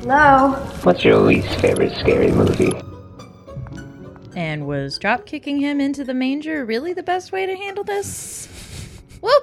Hello? What's your least favorite scary movie? And was drop kicking him into the manger really the best way to handle this?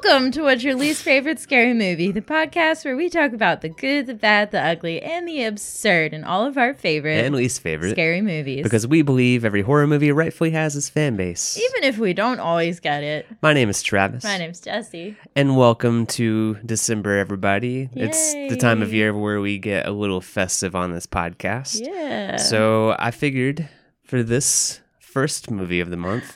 Welcome to What's Your Least Favorite Scary Movie, the podcast where we talk about the good, the bad, the ugly, and the absurd and all of our favorite and least favorite scary movies. because we believe every horror movie rightfully has its fan base. even if we don't always get it, My name is Travis. my name's Jesse. and welcome to December, everybody. It's the time of year where we get a little festive on this podcast. Yeah. So I figured for this first movie of the month,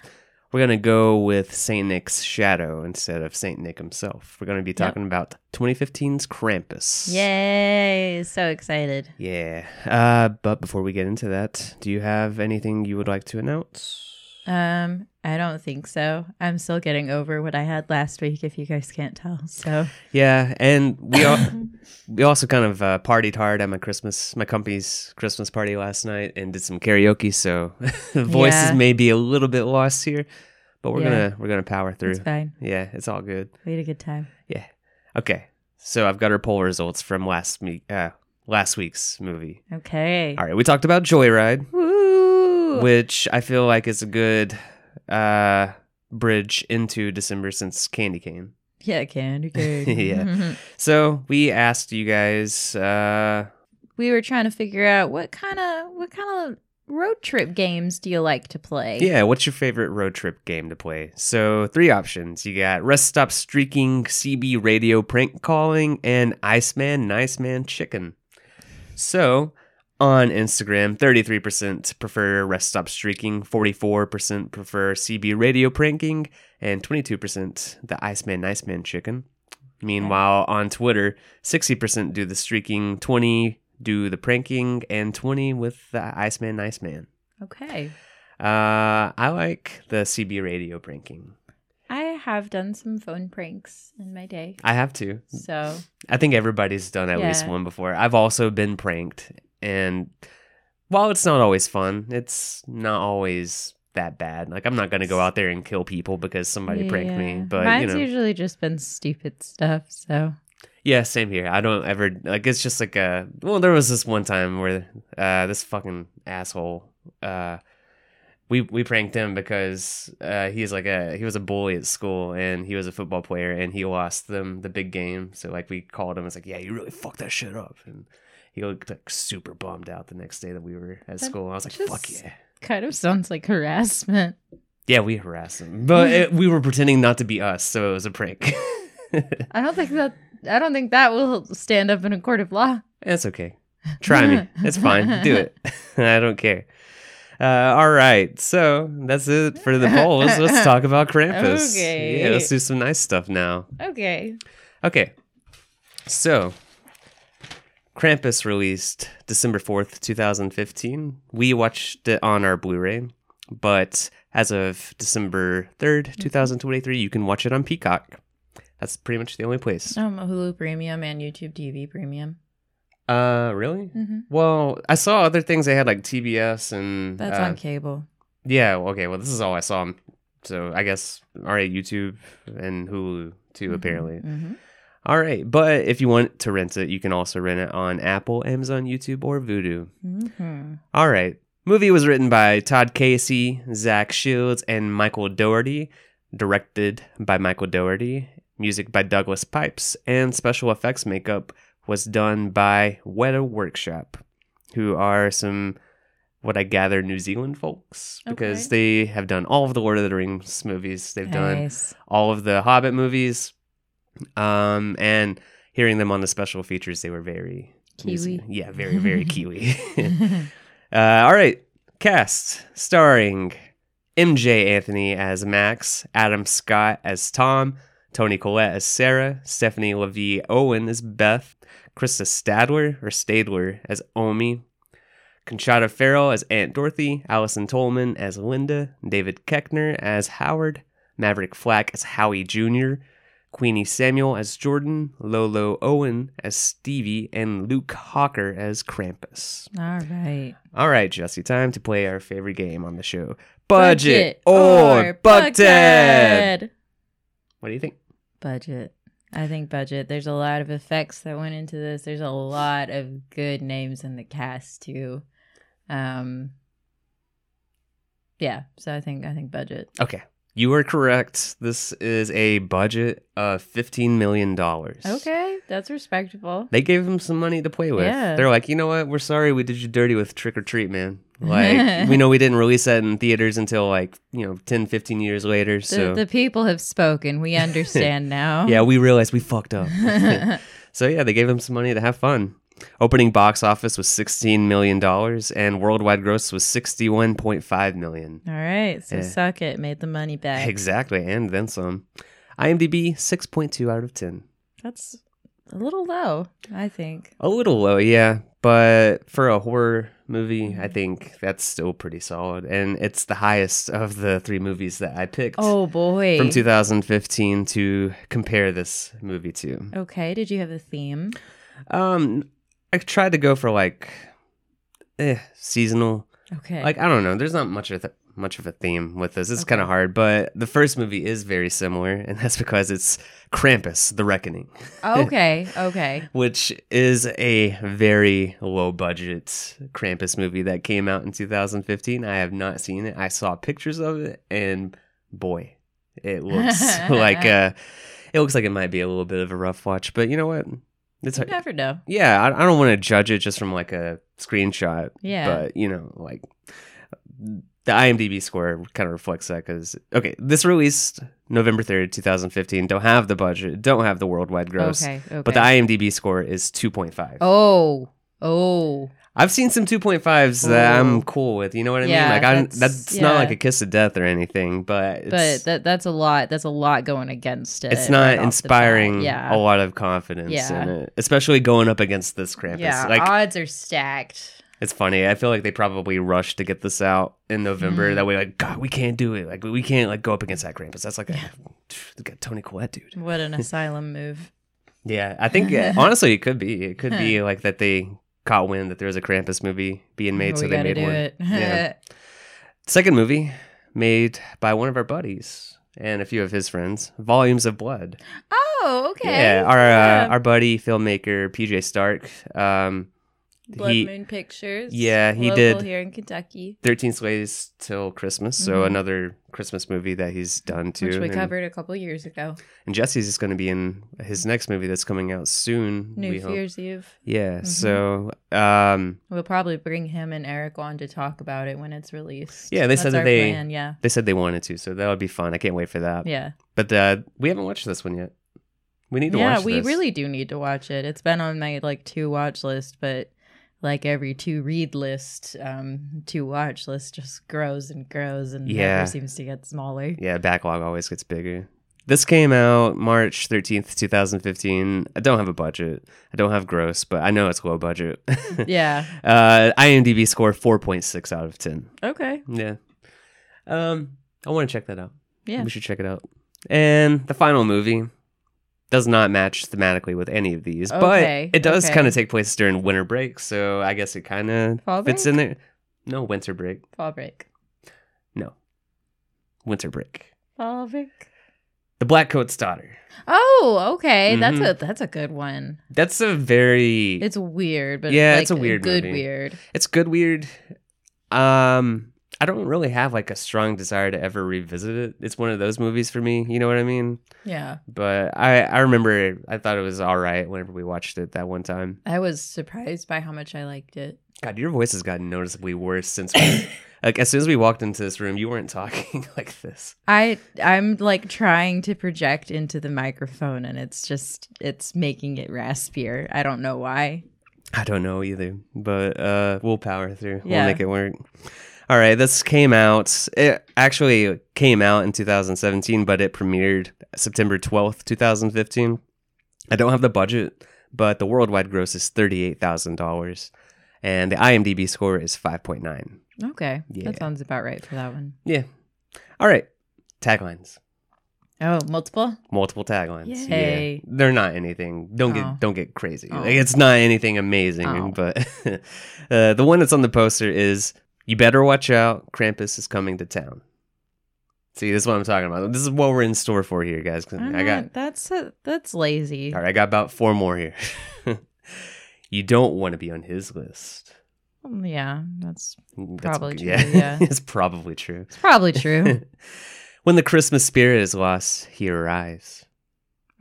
we're going to go with St. Nick's Shadow instead of St. Nick himself. We're going to be talking about 2015's Krampus. Yay! So excited. Yeah. Uh, but before we get into that, do you have anything you would like to announce? Um, I don't think so. I'm still getting over what I had last week, if you guys can't tell. So Yeah, and we all, we also kind of uh, partied hard at my Christmas, my company's Christmas party last night, and did some karaoke. So the voices Yeah. may be a little bit lost here, but we're Yeah. gonna we're gonna power through. it's fine. Yeah, it's all good. We had a good time. Yeah. Okay. So I've got our poll results from last week, uh, last week's movie. Okay. All right, we talked about Joyride, Woo! Which I feel like is a good uh, bridge into December since Candy Cane. Yeah, candy cane. Yeah. So we asked you guys. Uh, we were trying to figure out what kind of what kind of road trip games do you like to play? Yeah, what's your favorite road trip game to play? So, three options. You got Rest Stop Streaking, CB Radio Prank Calling, and Iceman Nice Man Chicken. So, on Instagram, 33% prefer Rest Stop Streaking, 44% prefer CB Radio Pranking, and 22% the Iceman Nice Man Chicken. Meanwhile, on Twitter, 60% do the streaking, 20 do the pranking, and 20 with the Iceman Nice Man. Okay. Uh, I like the CB radio pranking. I have done some phone pranks in my day. I have too. So, I think everybody's done at least one before. I've also been pranked, and while it's not always fun, it's not always that bad. Like I'm not gonna go out there and kill people because somebody pranked me. But mine's you know, usually just been stupid stuff. So, yeah, same here. I don't ever like. It's just like a. Well, there was this one time where uh, this fucking asshole. Uh, we we pranked him because uh, he's like a he was a bully at school and he was a football player and he lost them the big game. So like we called him. It's like, yeah, you really fucked that shit up. And he looked like super bummed out the next day that we were at That school. I was like, fuck yeah. kind of sounds like harassment. Yeah, we harassed him, but it, we were pretending not to be us, so it was a prank. I don't think that I don't think that will stand up in a court of law. It's okay. Try me. It's fine. Do it. I don't care. Uh, all right. So that's it for the polls. Let's talk about Krampus. Okay. Yeah, let's do some nice stuff now. Okay. Okay. So Krampus released December 4th, 2015. We watched it on our Blu ray, but as of December 3rd, 2023, you can watch it on Peacock. That's pretty much the only place. Um, Hulu Premium and YouTube TV Premium. Uh, really? hmm Well, I saw other things. They had like TBS and That's uh, on cable. Yeah. Okay. Well, this is all I saw. So I guess all right, YouTube and Hulu too. Apparently. hmm All right. But if you want to rent it, you can also rent it on Apple, Amazon, YouTube, or Vudu. hmm All right. Movie was written by Todd Casey, Zach Shields, and Michael Dougherty. Directed by Michael Dougherty. Music by Douglas Pipes, and special effects makeup was done by Weta Workshop, who are some, what I gather, New Zealand folks because Okay. they have done all of the Lord of the Rings movies. They've done all of the Hobbit movies, um, and hearing them on the special features, they were very Kiwi. Zealand- Yeah, very very Kiwi. uh, all right, cast starring Emjay Anthony as Max, Adam Scott as Tom, Toni Collette as Sarah, Stefania LaVie Owen as Beth, Krista Stadler or Stadler as Omi, Conchata Ferrell as Aunt Dorothy, Allison Tolman as Linda, David Koechner as Howard, Maverick Flack as Howie Jr., Queenie Samuel as Jordan, Lolo Owen as Stevie, and Luke Hawker as Krampus. All right. All right, Jesse, time to play our favorite game on the show Budget, or, Buck Ted. What do you think? Budget. I think budget. There's a lot of effects that went into this. There's a lot of good names in the cast too. Um Yeah, so I think I think budget. Okay. You are correct. This is a budget of $15 million. Okay, that's respectable. They gave him some money to play with. Yeah. They're like, you know what? We're sorry we did you dirty with Trick or Treat, man. Like, we know we didn't release that in theaters until like, you know, 10, 15 years later. The, So, the people have spoken. We understand now. yeah, we realized we fucked up. so, yeah, they gave him some money to have fun. Opening box office was $16 million and worldwide gross was 61.5 million. All right, so Yeah. suck it. Made the money back. Exactly. And then some. IMDb 6.2 out of 10. That's a little low, I think. A little low, yeah. But for a horror movie, I think that's still pretty solid. And it's the highest of the three movies that I picked Oh boy. from 2015 to compare this movie to. Okay, did you have a theme? Um, I tried to go for like eh, seasonal. Okay. Like I don't know. There's not much of th- much of a theme with this. It's kind of hard. But the first movie is very similar, and that's because it's Krampus: The Reckoning. okay, okay. which is a very low budget Krampus movie that came out in 2015. I have not seen it. I saw pictures of it and boy, it looks like uh it looks like it might be a little bit of a rough watch, but you know what? It's You never know. yeah, I, I don't want to judge it just from like a screenshot, Yeah. but you know, like the IMDb score kind of reflects that because okay, this released November 3rd, 2015. Don't have the budget, don't have the worldwide gross. Okay, okay. But the IMDb score is 2.5. Oh. Oh. I've seen some 2.5s that Oh. I'm cool with. You know what I Yeah, mean? Like I'm that's- that's, not like a kiss of death or anything, but it's, But that that's a lot. That's a lot going against it. it's not right off the bat. inspiring Yeah. a lot of confidence Yeah. in it, especially going up against this Krampus. yeah. like odds are stacked. it's funny. I feel like they probably rushed to get this out in November. Mhm. That way, like God, we can't do it. Like we can't like go up against that Krampus. That's like a look Toni Collette, dude. What an asylum move. Yeah, I think honestly it could be. It could be like that they caught wind that there was a Krampus movie being made, we so they made one. it. Yeah. Second movie made by one of our buddies and a few of his friends, Volumes of Blood. oh, okay. Yeah, our Yeah. Uh, our buddy filmmaker PJ Stark. Um, Blood he Moon Pictures. Yeah, he did. here in Kentucky, Thirteen Slays Till Christmas, so Mhm. another Christmas movie that he's done too. which we and, covered a couple years ago. and Jesse's just going to be in his next movie that's coming out soon. New hope. Year's Eve. Yeah, Mhm. so um, We'll probably bring him and Eric on to talk about it when it's released. Yeah, they That's said that they- plan, yeah, they said they wanted to, so that would be fun. I can't wait for that. yeah, But uh, we haven't watched this one yet. We need to yeah. watch Yeah, We this. really do need to watch it. It's been on my like two watch list, but like every two read list, um, two watch list just grows and grows and Yeah. never seems to get smaller. Yeah, backlog always gets bigger. This came out March 13th, 2015. I don't have a budget. I don't have gross, but I know it's low budget. yeah. uh, IMDb score 4.6 out of 10. Okay. Yeah. Um, I want to check that out. Yeah. We should check it out. And the final movie does not match thematically with any of these, Okay, but it does okay. kind of take place during winter break, so I guess it kind of fits break? in there. No, winter break. Fall break. No. Winter break. Fall break. The Black Coat's Daughter. Oh, okay. That's Mhm. a that's a good one. That's a very It's weird, but Yeah, like it's a weird good movie. weird. it's good weird. Um I don't really have like a strong desire to ever revisit it. It's one of those movies for me, you know what I mean? Yeah. But I I remember I thought it was all right whenever we watched it that one time. I was surprised by how much I liked it. God, your voice has gotten noticeably worse since we, like as soon as we walked into this room, you weren't talking like this. I I'm like trying to project into the microphone and it's just it's making it raspier. I don't know why. I don't know either, but uh, we'll power through. Yeah. We'll make it work. All right, this came out. It actually came out in 2017, but it premiered September 12th, 2015. I don't have the budget, but the worldwide gross is $38,000, and the IMDb score is 5.9. Okay. Yeah. That sounds about right for that one. Yeah. All right, taglines. Oh, multiple? Multiple taglines. Yay. Yeah, they're not anything. Don't Oh. get don't get crazy. Oh. Like, it's not anything amazing. Oh. But uh, the one that's on the poster is "You better watch out. Krampus is coming to town." See, this is what I'm talking about. This is what we're in store for here, guys. I got that's uh, that's lazy. all right. I got about four more here. you don't want to be on his list. Um, Yeah, that's That's- Probably true, yeah. it's probably true. it's probably true. when the Christmas spirit is lost, he arrives.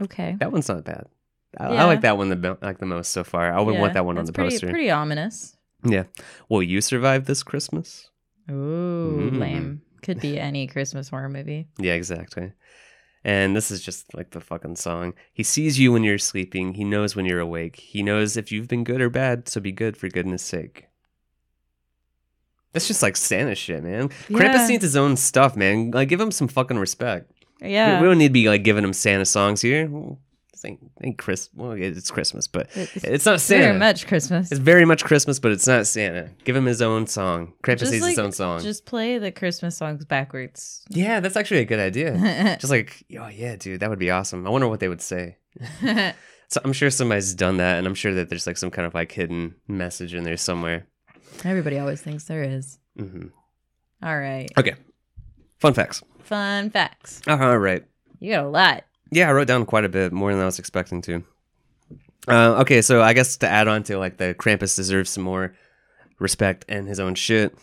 okay. That one's not bad. I, I like that one the like the most so far. I would Yeah, want that one on the pretty, poster. Pretty ominous. Yeah. Will you survive this Christmas? Ooh, Mm. lame. Could be any Christmas horror movie. Yeah, exactly. And this is just like the fucking song. He sees you when you're sleeping. He knows when you're awake. He knows if you've been good or bad, so be good for goodness sake. That's just like Santa shit, man. Yeah. Krampus needs his own stuff, man. Like, give him some fucking respect. We- Yeah. We, don't need to be like giving him Santa songs here. Ain't, ain't Chris. Well, it's Christmas, but It's it's not Santa. very much Christmas. It's very much Christmas, but it's not Santa. Give him his own song. Krampus Just needs his own song. Just play the Christmas songs backwards. Yeah, that's actually a good idea. Just like, oh yeah, dude, that would be awesome. I wonder what they would say. So I'm sure somebody's done that, and I'm sure that there's like some kind of like hidden message in there somewhere. Everybody always thinks there is. hmm All right. Okay, fun facts. Fun facts. All right. You got a lot. Yeah, I wrote down quite a bit more than I was expecting to. Uh, okay, so I guess to add on to like the Krampus deserves some more respect and his own shit.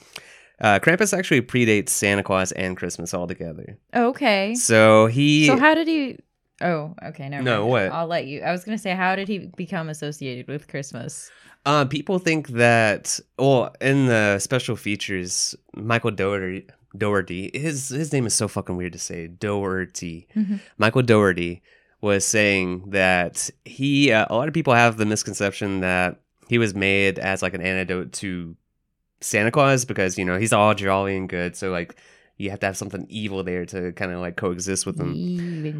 Uh, Krampus actually predates Santa Claus and Christmas altogether. Okay. So he So how did he? Oh, okay. Never No, mind. what? I'll let you. I was gonna say, how did he become associated with Christmas? Uh, people think that, well, in the special features, Michael Dougherty, Dougherty, his his name is so fucking weird to say, Dougherty. Mhm. Michael Dougherty was saying that he, uh, a lot of people have the misconception that he was made as like an antidote to Santa Claus because you know he's all jolly and good, so like you have to have something evil there to kind of like coexist with him.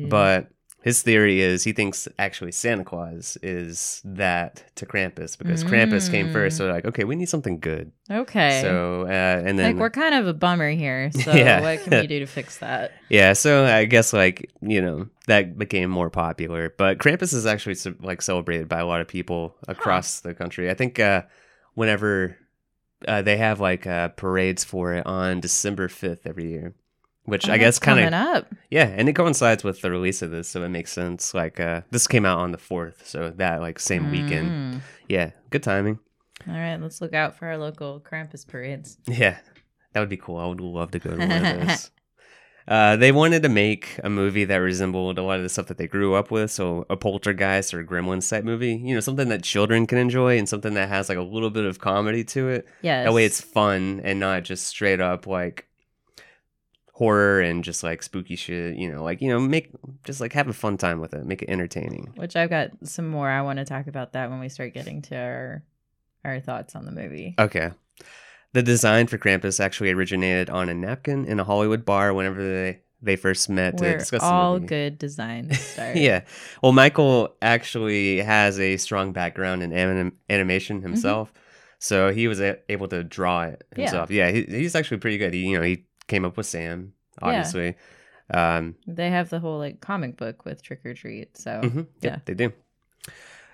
But his theory is he thinks actually Santa Claus is that to Krampus because Krampus came first. Mm. So like, okay, we need something good. okay. So uh, and then like we're kind of a bummer here. So Yeah. what can we do to fix that? yeah, so I guess like you know that became more popular. But Krampus is actually like celebrated by a lot of people across the country. I think uh, whenever uh, they have like uh, parades for it on December fifth every year. Which Oh, I guess kind of coming up. Yeah, and it coincides with the release of this, so it makes sense. Like uh this came out on the fourth, so that like same weekend. Mm. Yeah, good timing. All right, let's look out for our local Krampus parades. Yeah, that would be cool. I would love to go to one of those. Uh, they wanted to make a movie that resembled a lot of the stuff that they grew up with, so a poltergeist or a gremlins type movie. You know, something that children can enjoy and something that has like a little bit of comedy to it. Yeah. That way, it's fun and not just straight up like horror and just like spooky shit. You know, like you know, make just like have a fun time with it, make it entertaining. Which I've got some more. I want to talk about that when we start getting to our our thoughts on the movie. Okay. The design for Krampus actually originated on a napkin in a Hollywood bar whenever they, they first met to Where discuss the all good design start. yeah. Well, Michael actually has a strong background in anim- animation Mm-hmm. himself. So he was a- able to draw it Yeah. himself. Yeah, he, he's actually pretty good. He, you know, he came up with Sam, Yeah. obviously. Um, They have the whole like comic book with Trick or Treat. So mhm, yep, yeah. they do.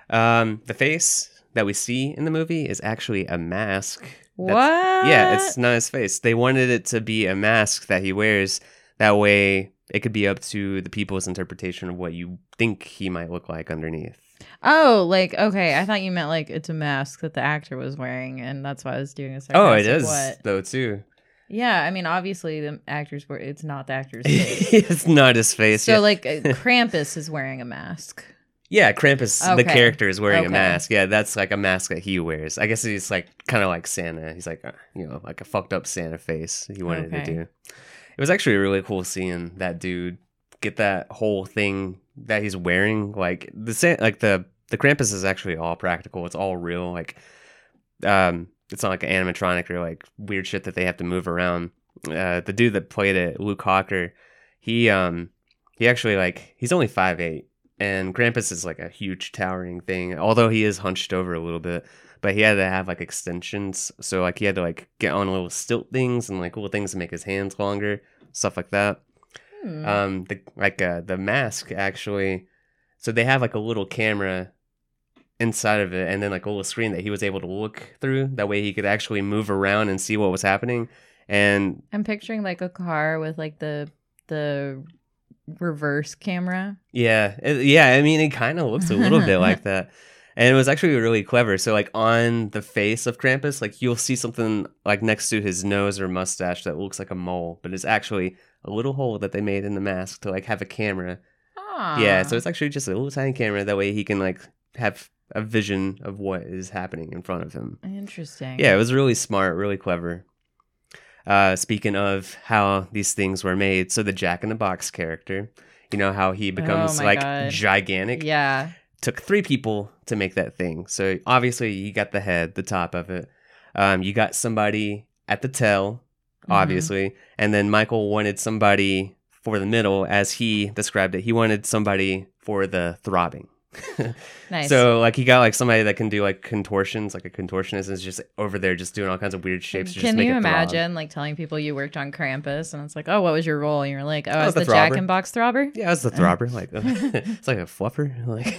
Um, the face that we see in the movie is actually a mask. what? That's- Yeah, it's not his face. They wanted it to be a mask that he wears. That way, it could be up to the people's interpretation of what you think he might look like underneath. oh, like okay. I thought you meant like it's a mask that the actor was wearing, and that's why I was doing a Oh, it is What? though too. Yeah, I mean, obviously the actors were. It's not the actor's face. it's not his face. so yeah. like uh, Krampus is wearing a mask. yeah, Krampus, the character, is wearing a mask. Yeah, that's like a mask that he wears. I guess he's like kind of like Santa. He's like, uh, you know, like a fucked up Santa face. He wanted Okay. to do. It was actually really cool seeing that dude get that whole thing that he's wearing. Like the like the the Krampus is actually all practical. It's all real. Like, um, it's not like an animatronic or like weird shit that they have to move around. Uh, the dude that played it, Luke Hawker, he um he actually like he's only five eight, and Krampus is like a huge towering thing. Although he is hunched over a little bit, but he had to have like extensions, so like he had to like get on little stilt things and like little things to make his hands longer, stuff like that. Hmm. Um, the like uh, the mask actually, so they have like a little camera inside of it, and then like a little screen that he was able to look through. That way he could actually move around and see what was happening. And I'm picturing like a car with like the the reverse camera. Yeah, it- yeah. I mean, it kind of looks a little bit like that, and it was actually really clever. So, like on the face of Krampus, like you'll see something like next to his nose or mustache that looks like a mole, but it's actually a little hole that they made in the mask to like have a camera. Yeah, so it's actually just a little tiny camera. That way, he can like have a vision of what is happening in front of him. interesting. Yeah, it was really smart, really clever. Uh, speaking of how these things were made, so the Jack in the Box character, you know how he becomes Oh like God. gigantic. Yeah. Took three people to make that thing. So obviously you got the head, the top of it. Um, you got somebody at the tail, Mhm. obviously, and then Michael wanted somebody for the middle, as he described it. He wanted somebody for the throbbing. Nice. So like he got like somebody that can do like contortions, like a contortionist is just over there just doing all kinds of weird shapes. Can you imagine like telling people you worked on Krampus and it's like, oh, what was your role? And you're like, oh, I was the the Jack throbber. and Box throbber. Yeah, I was the throbber. Like it's like a fluffer. Like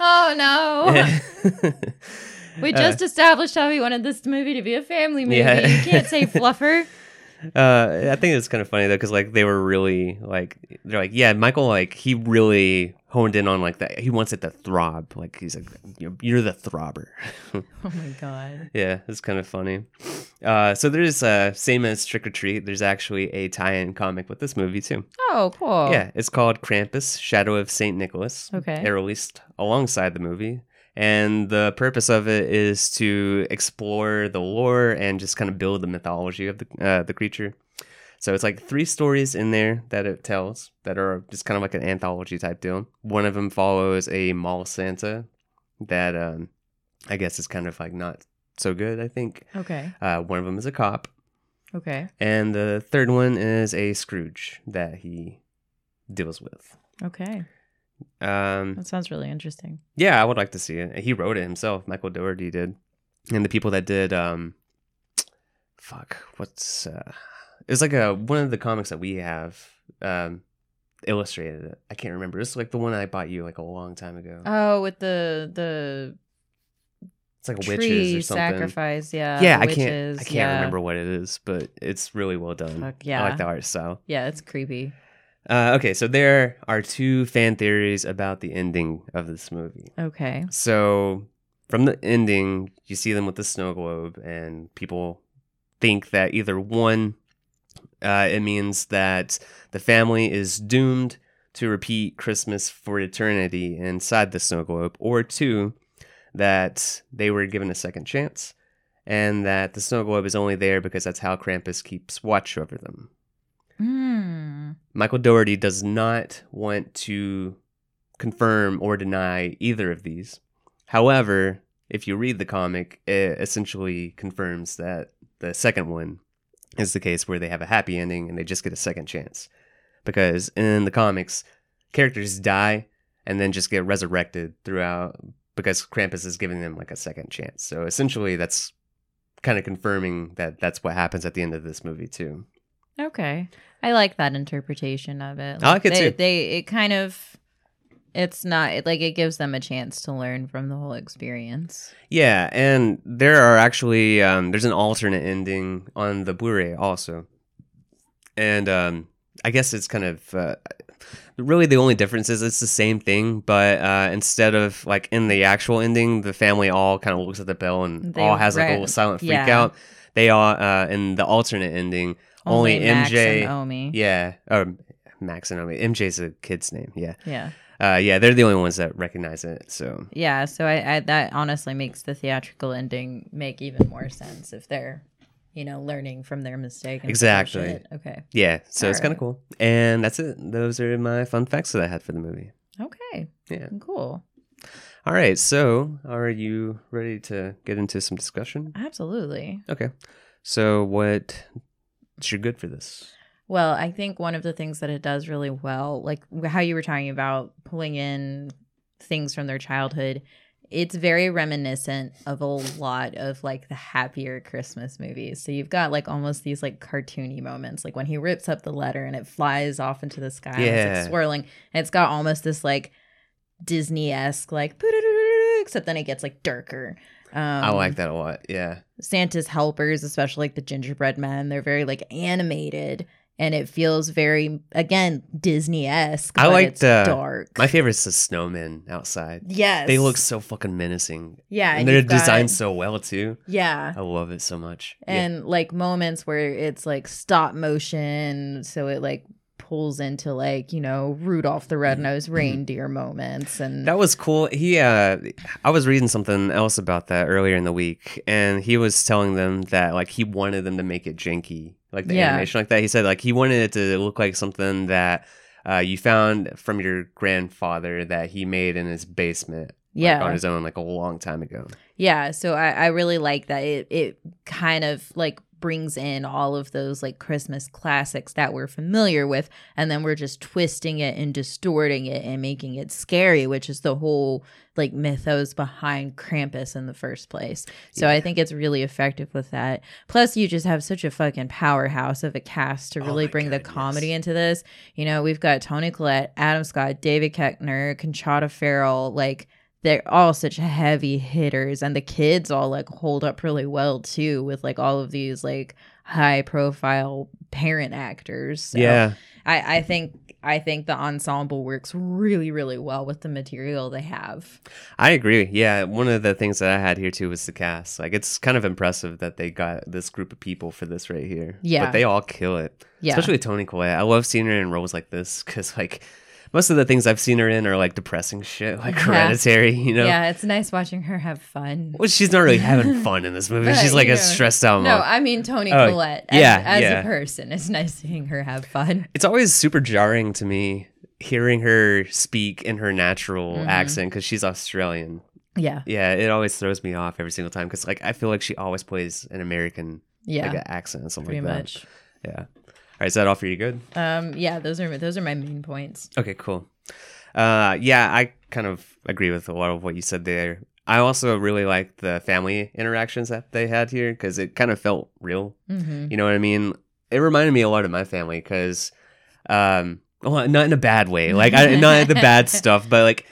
oh no. We Uh, just established how we wanted this movie to be a family movie. Yeah. You can't say fluffer. Uh, I think it's kind of funny though, because like they were really like they're like, yeah, Michael like he really honed in on like that. He wants it to throb. Like he's like, you're, you're the throbber. Oh my god. yeah, it's kind of funny. Uh, so there's uh, same as Trick or Treat. There's actually a tie-in comic with this movie too. Oh, cool. Yeah, it's called Krampus: Shadow of Saint Nicholas. Okay. It released alongside the movie, and the purpose of it is to explore the lore and just kind of build the mythology of the uh, the creature. So it's like three stories in there that it tells that are just kind of like an anthology type deal. One of them follows a mall Santa that um, I guess is kind of like not so good. I think Okay. uh, one of them is a cop, Okay. and the third one is a Scrooge that he deals with. Okay. Um, That sounds really interesting. yeah, I would like to see it. He wrote it himself. Michael Dougherty did, and the people that did, um, fuck, what's uh, it was like a one of the comics that we have, um, illustrated it. I can't remember. It's like the one I bought you like a long time ago. Oh, with the the it's like witches or something. sacrifice. Yeah. yeah, I can't. I can't yeah. remember what it is, but it's really well done. Fuck, yeah, I like the art style. Yeah, it's creepy. Uh, okay, so there are two fan theories about the ending of this movie. Okay. So from the ending, you see them with the snow globe, and people think that either one, uh, it means that the family is doomed to repeat Christmas for eternity inside the snow globe, or two, that they were given a second chance, and that the snow globe is only there because that's how Krampus keeps watch over them. Hmm. Michael Dougherty does not want to confirm or deny either of these. However, if you read the comic, it essentially confirms that the second one is the case where they have a happy ending and they just get a second chance. Because in the comics, characters die and then just get resurrected throughout because Krampus is giving them like a second chance. So essentially, that's kind of confirming that that's what happens at the end of this movie, too. Okay. I like that interpretation of it. I like it they, too. They it kind of it's not it, like it gives them a chance to learn from the whole experience. Yeah, and there are actually um, there's an alternate ending on the Blu-ray also, and um, I guess it's kind of uh, really the only difference is it's the same thing, but uh, instead of like in the actual ending, the family all kind of looks at the bell and They all has like a little silent freak yeah. out. They all uh, in the alternate ending only, Max MJ, and Omi. yeah, or Max and Omi. MJ's a kid's name, yeah, Yeah. uh, yeah, they're the only ones that recognize it. So Yeah, so I, I that honestly makes the theatrical ending make even more sense if they're, you know, learning from their mistake. And Exactly. bullshit. Okay. Yeah, so it's kind of Alright. cool. And that's it. Those are my fun facts that I had for the movie. Okay. Yeah. Cool. All right, so are you ready to get into some discussion? Absolutely. Okay. So what's your good for this? Well, I think one of the things that it does really well, like how you were talking about pulling in things from their childhood, it's very reminiscent of a lot of like the happier Christmas movies. So you've got like almost these like cartoony moments, like when he rips up the letter and it flies off into the sky, and it's Yeah. like swirling. And it's got almost this like Disney esque like, except then it gets like darker. Um, I like that a lot. Yeah. Santa's helpers, especially like the gingerbread men, they're very like animated and it feels very again Disney esque. I liked, it's uh, dark. My favorite is the snowmen outside. yes, They look so fucking menacing. yeah, and they're you've got- designed so well too. Yeah, I love it so much. Yeah. and like moments where it's like stop motion, so it like pulls into like you know Rudolph the Red-Nosed Reindeer moments, and Mm-hmm. That was cool. He, uh, I was reading something else about that earlier in the week, and he was telling them that like he wanted them to make it janky, like the Yeah. animation like that. He said like he wanted it to look like something that uh, you found from your grandfather that he made in his basement, like, Yeah. on his own, like a long time ago. Yeah, so I, I really like that. It it kind of like brings in all of those like Christmas classics that we're familiar with, and then we're just twisting it and distorting it and making it scary, which is the whole like mythos behind Krampus in the first place. So I think it's really effective with that. Plus, you just have such a fucking powerhouse of a cast to Oh really my bring the yes. comedy into this. You know, we've got Toni Collette, Adam Scott, David Koechner, Conchata Ferrell, like they're all such heavy hitters and the kids all like hold up really well too with like all of these like high profile parent actors So yeah, I, I think i think the ensemble works really really well with the material they have I agree. Yeah, one of the things that I had here too was the cast. Like, it's kind of impressive that they got this group of people for this right here. Yeah. but they all kill it. yeah especially Toni Collette. I love seeing her in roles like this because like most of the things I've seen her in are like depressing shit, like Yeah. Hereditary. You know, yeah it's nice watching her have fun well, she's not really having fun in this movie. But, she's like a know, stressed out no mom. i mean tony Oh, collette as, yeah, as yeah. a person it's nice seeing her have fun it's always super jarring to me hearing her speak in her natural Mhm. accent because she's Australian. yeah Yeah, it always throws me off every single time because like I feel like she always plays an American yeah like accent or something pretty like much that. Yeah. All right, is that all for you? Good. um yeah those are those are my main points Okay, cool. Uh, yeah, I kind of agree with a lot of what you said there. I also really liked the family interactions that they had here because it kind of felt real. hmm You know what I mean? It reminded me a lot of my family because, um, well, not in a bad way, like I, not the bad stuff, but like,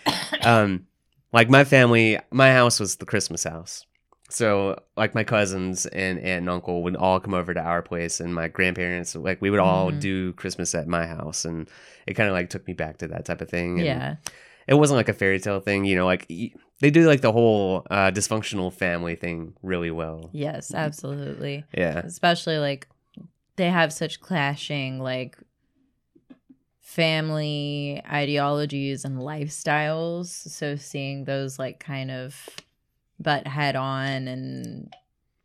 um, like my family, my house was the Christmas house. So like my cousins and aunt and uncle would all come over to our place, and my grandparents, like we would all Mhm. do Christmas at my house, and it kind of like took me back to that type of thing. and yeah it wasn't like a fairy tale thing, you know. Like they do like the whole uh, dysfunctional family thing really well. yes absolutely Yeah, especially like they have such clashing like family ideologies and lifestyles so seeing those like kind of butt head on and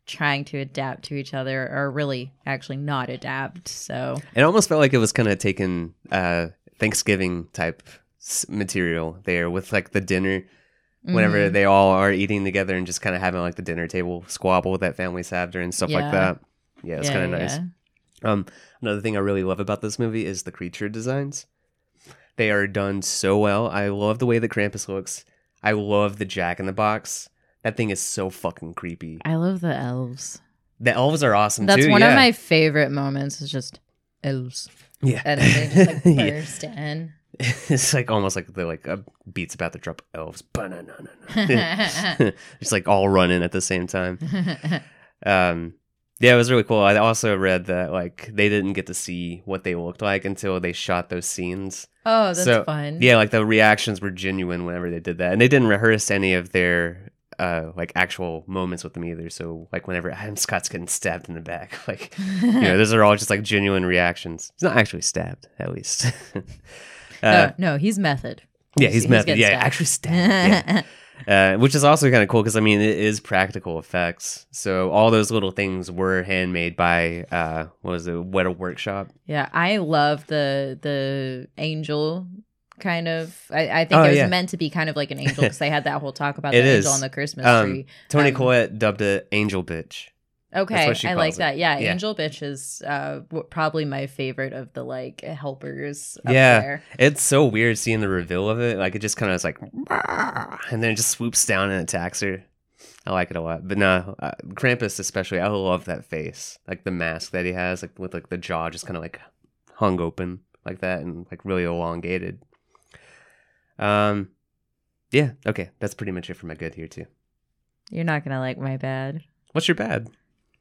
trying to adapt to each other or really actually not adapt so it almost felt like it was kind of taking uh, Thanksgiving type material there with like the dinner. Whenever mhm. they all are eating together and just kind of having like the dinner table squabble that families have during stuff like that. Yeah, it's Yeah, kind of nice. yeah. Um, another thing I really love about this movie is the creature designs. They are done so well. I love the way that Krampus looks. I love the Jack in the Box. That thing is so fucking creepy. i love the elves The elves are awesome that's too. one of my favorite moments is just elves yeah. and they just like Yeah. burst in It's like almost like the like uh, beats about to drop elves. Just like all running at the same time. Um, yeah, it was really cool. I also read that like they didn't get to see what they looked like until they shot those scenes. oh that's So, fun Yeah, like the reactions were genuine whenever they did that, and they didn't rehearse any of their uh like actual moments with them either. So like whenever Adam Scott's getting stabbed in the back, like you know, those are all just like genuine reactions. He's not actually stabbed, at least. uh, no, no, he's method. yeah, he's, method. Yeah, stabbed. actually stabbed. Yeah. Uh, which is also kind of cool because I mean it is practical effects. So all those little things were handmade by uh, what was it, Weta Workshop? Yeah, I love the the angel kind of. I, I think Oh, it was yeah. meant to be kind of like an angel because they had that whole talk about the angel on the Christmas Um, tree. Tony Um, Collette dubbed it Angel Bitch. Okay, I like it. that. Yeah, Yeah. angel bitch is uh, w- probably my favorite of the like helpers. Up Yeah. there. It's so weird seeing the reveal of it. Like it just kind of is like, and then it just swoops down and attacks her. I like it a lot. But no, uh, Krampus especially, I love that face, like the mask that he has, like with like the jaw just kind of like hung open like that and like really elongated. Um, yeah, okay, that's pretty much it for my good here too. You're not gonna like my bad. What's your bad?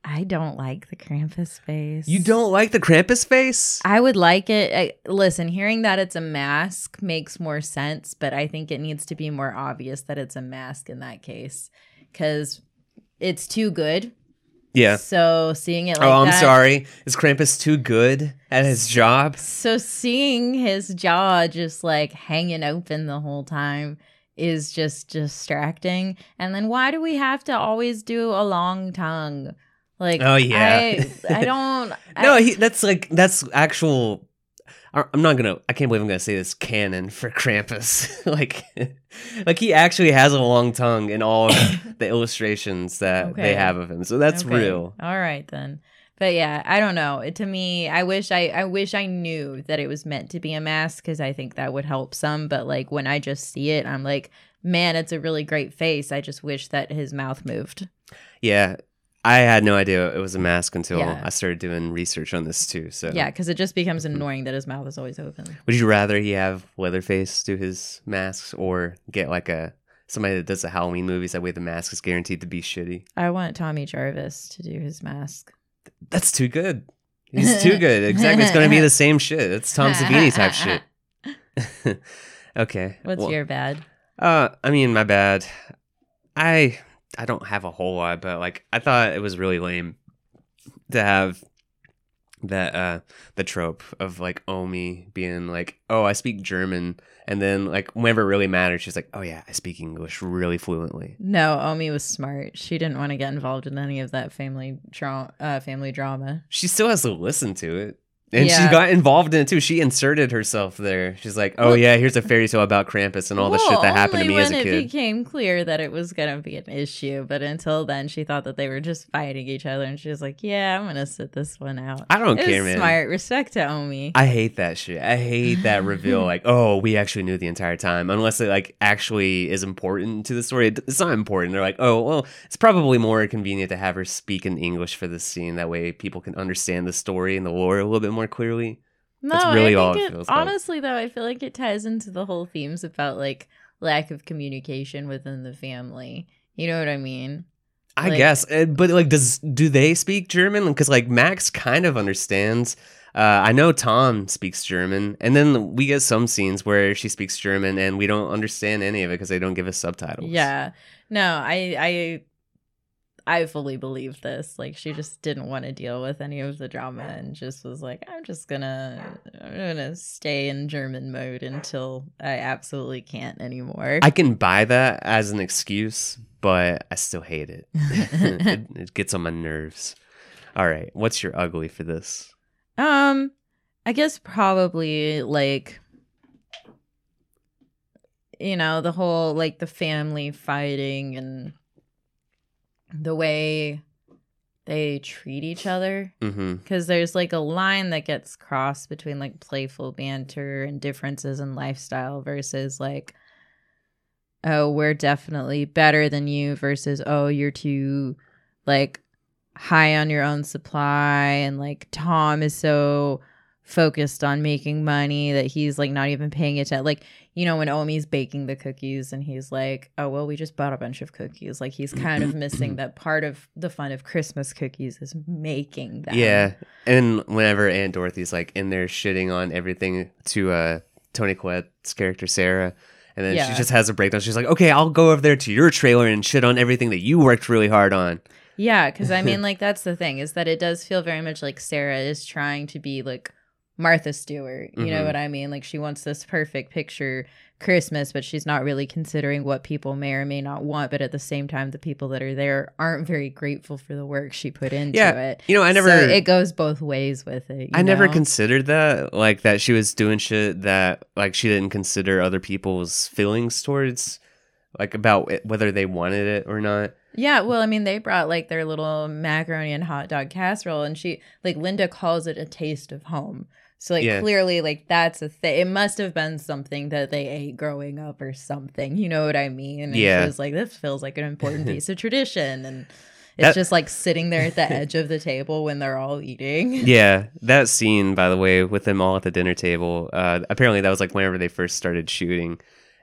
I don't like the Krampus face. You don't like the Krampus face? I would like it. I, listen, hearing that it's a mask makes more sense, but I think it needs to be more obvious that it's a mask in that case because it's too good. Yeah. So seeing it oh, like oh, I'm that- sorry. Is Krampus too good at his job? So seeing his jaw just like hanging open the whole time is just distracting. And then why do we have to always do a long tongue? Like, Oh, yeah. I, I don't. No, I, he, that's like that's actual. I'm not gonna. I can't believe I'm gonna say this canon for Krampus. like, like he actually has a long tongue in all the illustrations that Okay. they have of him. So that's Okay. real. All right then. But yeah, I don't know. It, to me, I wish I I wish I knew that it was meant to be a mask because I think that would help some. But like when I just see it, I'm like, man, it's a really great face. I just wish that his mouth moved. Yeah, I had no idea it was a mask until Yeah. I started doing research on this too. So Yeah, because it just becomes annoying that his mouth is always open. would you rather he have Leatherface do his masks or get like a somebody that does the Halloween movies that way the mask is guaranteed to be shitty? I want Tommy Jarvis to do his mask. That's too good. He's too good. Exactly. It's gonna be the same shit. It's Tom Savini type shit. okay. What's well, your bad? Uh, I mean, my bad. I I don't have a whole lot, but like I thought it was really lame to have that uh the trope of like Omi being like, "Oh, I speak German," and then like whenever it really matters, she's like, "Oh yeah, I speak English really fluently." No, Omi was smart. She didn't want to get involved in any of that family tra- uh, family drama. She still has to listen to it. And Yeah. she got involved in it too. She inserted herself there. She's like, "Oh Well- yeah, here's a fairy tale about Krampus and all the shit that happened to me as a kid." when kid." it became clear that it was gonna be an issue. But until then, she thought that they were just fighting each other, and she was like, "Yeah, I'm gonna sit this one out." I don't it care, man. smart. Respect to Omi. I hate that shit. I hate that reveal. Like, oh, we actually knew the entire time, unless it like actually is important to the story. It's not important. They're like, oh, well, it's probably more convenient to have her speak in English for this scene. That way, people can understand the story and the lore a little bit more clearly. no, that's really I all it it, feels like. honestly though, I feel like it ties into the whole themes about like lack of communication within the family. You know what I mean? I Like- guess, but like, does do they speak German? Because like Max kind of understands. Uh, I know Tom speaks German, and then we get some scenes where she speaks German, and we don't understand any of it because they don't give us subtitles. Yeah. No, I I I fully believe this. Like she just didn't want to deal with any of the drama and just was like, I'm just gonna I'm gonna stay in German mode until I absolutely can't anymore. I can buy that as an excuse, but I still hate it. it. It gets on my nerves. All right, what's your ugly for this? um I guess probably like you know, the whole like the family fighting and the way they treat each other Mm-hmm. because there's like a line that gets crossed between like playful banter and differences in lifestyle versus like oh we're definitely better than you versus oh you're too like high on your own supply and like tom is so focused on making money that he's like not even paying attention like you know when omi's baking the cookies and he's like oh well we just bought a bunch of cookies like he's kind of missing that part of the fun of christmas cookies is making them Yeah, and whenever Aunt Dorothy's like in there shitting on everything to uh, Toni Collette's character Sarah, and then Yeah. she just has a breakdown. She's like, "Okay, I'll go over there to your trailer and shit on everything that you worked really hard on." Yeah, because I mean, like, that's the thing is that it does feel very much like Sarah is trying to be like Martha Stewart. You know Mhm. what I mean? Like, she wants this perfect picture Christmas, but she's not really considering what people may or may not want. But at the same time, the people that are there aren't very grateful for the work she put into Yeah, it. You know, I never, So it goes both ways with it. you I never considered that, like that she was doing shit that like she didn't consider other people's feelings towards, like about it, whether they wanted it or not. Yeah, well, I mean, they brought like their little macaroni and hot dog casserole, and she like Linda calls it a taste of home. So like Yeah. clearly, like that's a thing. It must have been something that they ate growing up or something. You know what I mean? And Yeah. she was like, "This feels like an important piece of tradition," and it's That- just like sitting there at the edge of the table when they're all eating. Yeah, that scene, by the way, with them all at the dinner table. Uh, apparently, that was like whenever they first started shooting,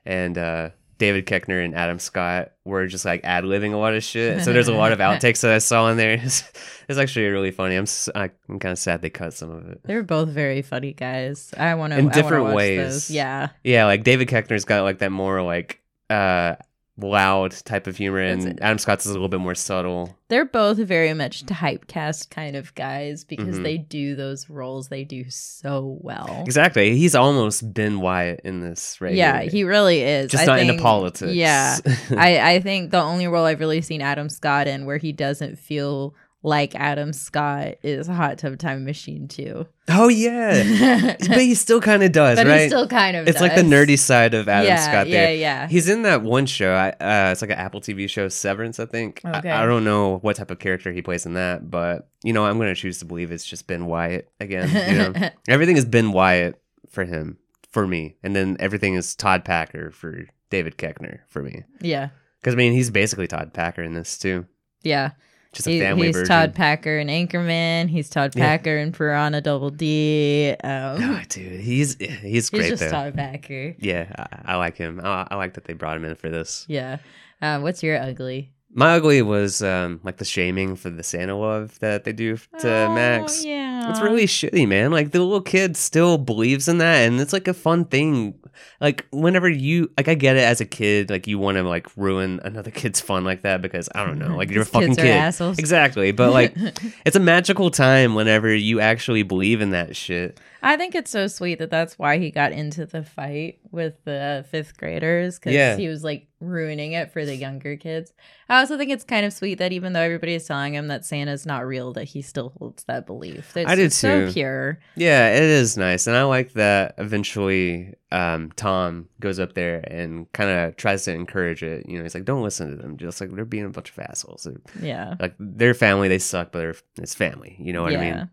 and uh, David Koechner and Adam Scott were just like ad libbing a lot of shit. So there's a lot of outtakes that I saw in there. It's, it's actually really funny. I'm I- I'm kind of sad they cut some of it. They're both very funny guys. I want to In I different watch ways. Those. Yeah, Yeah, like David Koechner's got like that more like uh loud type of humor, and Adam Scott's is a little bit more subtle. they're both very much typecast kind of guys because Mhm. they do those roles they do so well. Exactly. He's almost Ben Wyatt in this, right? Yeah, here. he really is. just I not think- into politics. Yeah, I, I think the only role I've really seen Adam Scott in where he doesn't feel like Adam Scott is Hot Tub Time Machine too. oh yeah, but he still kind of does, but right? he still kind of it's like the nerdy side of Adam yeah, Scott. Yeah, There, yeah. he's in that one show. I- Uh, it's like an Apple TV show, Severance. I think. I- Okay. I, don't know what type of character he plays in that, but you know, I'm going to choose to believe it's just Ben Wyatt again. You know, everything is Ben Wyatt for him, for me, and then everything is Todd Packer for David Koechner for me. yeah, Because I mean, he's basically Todd Packer in this too, yeah. Just a He- family he's version. Todd Packer in Anchorman. He's Todd Yeah. Packer in Piranha Double D. Um, Oh, dude, he's he's he's great He's just though. Todd Packer. Yeah, I, I like him. I, I like that they brought him in for this. Yeah. Uh, what's your ugly? My ugly was um, like the shaming for the Santa love that they do to Oh, Max. Yeah. It's really shitty, man. Like the little kid still believes in that, and it's like a fun thing. Like whenever you like, I get it as a kid, like you want to like ruin another kid's fun like that because I don't know, like you're a fucking kid. assholes. Exactly, but like it's a magical time whenever you actually believe in that shit. I think it's so sweet that that's why he got into the fight with the fifth graders because Yeah. he was like ruining it for the younger kids. I also think it's kind of sweet that even though everybody is telling him that Santa's not real, that he still holds that belief. It's I did so too. pure. Yeah, it is nice, and I like that. Eventually, um, Tom goes up there and kind of tries to encourage it. You know, he's like, "Don't listen to them. Just like they're being a bunch of assholes. They're- Yeah. like their family, they suck, but they're, it's family. You know what I mean?"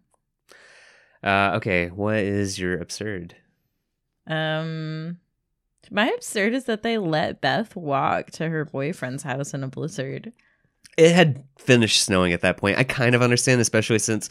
Uh, okay, what is your absurd? Um, my absurd is that they let Beth walk to her boyfriend's house in a blizzard. It had finished snowing at that point. I kind of understand, especially since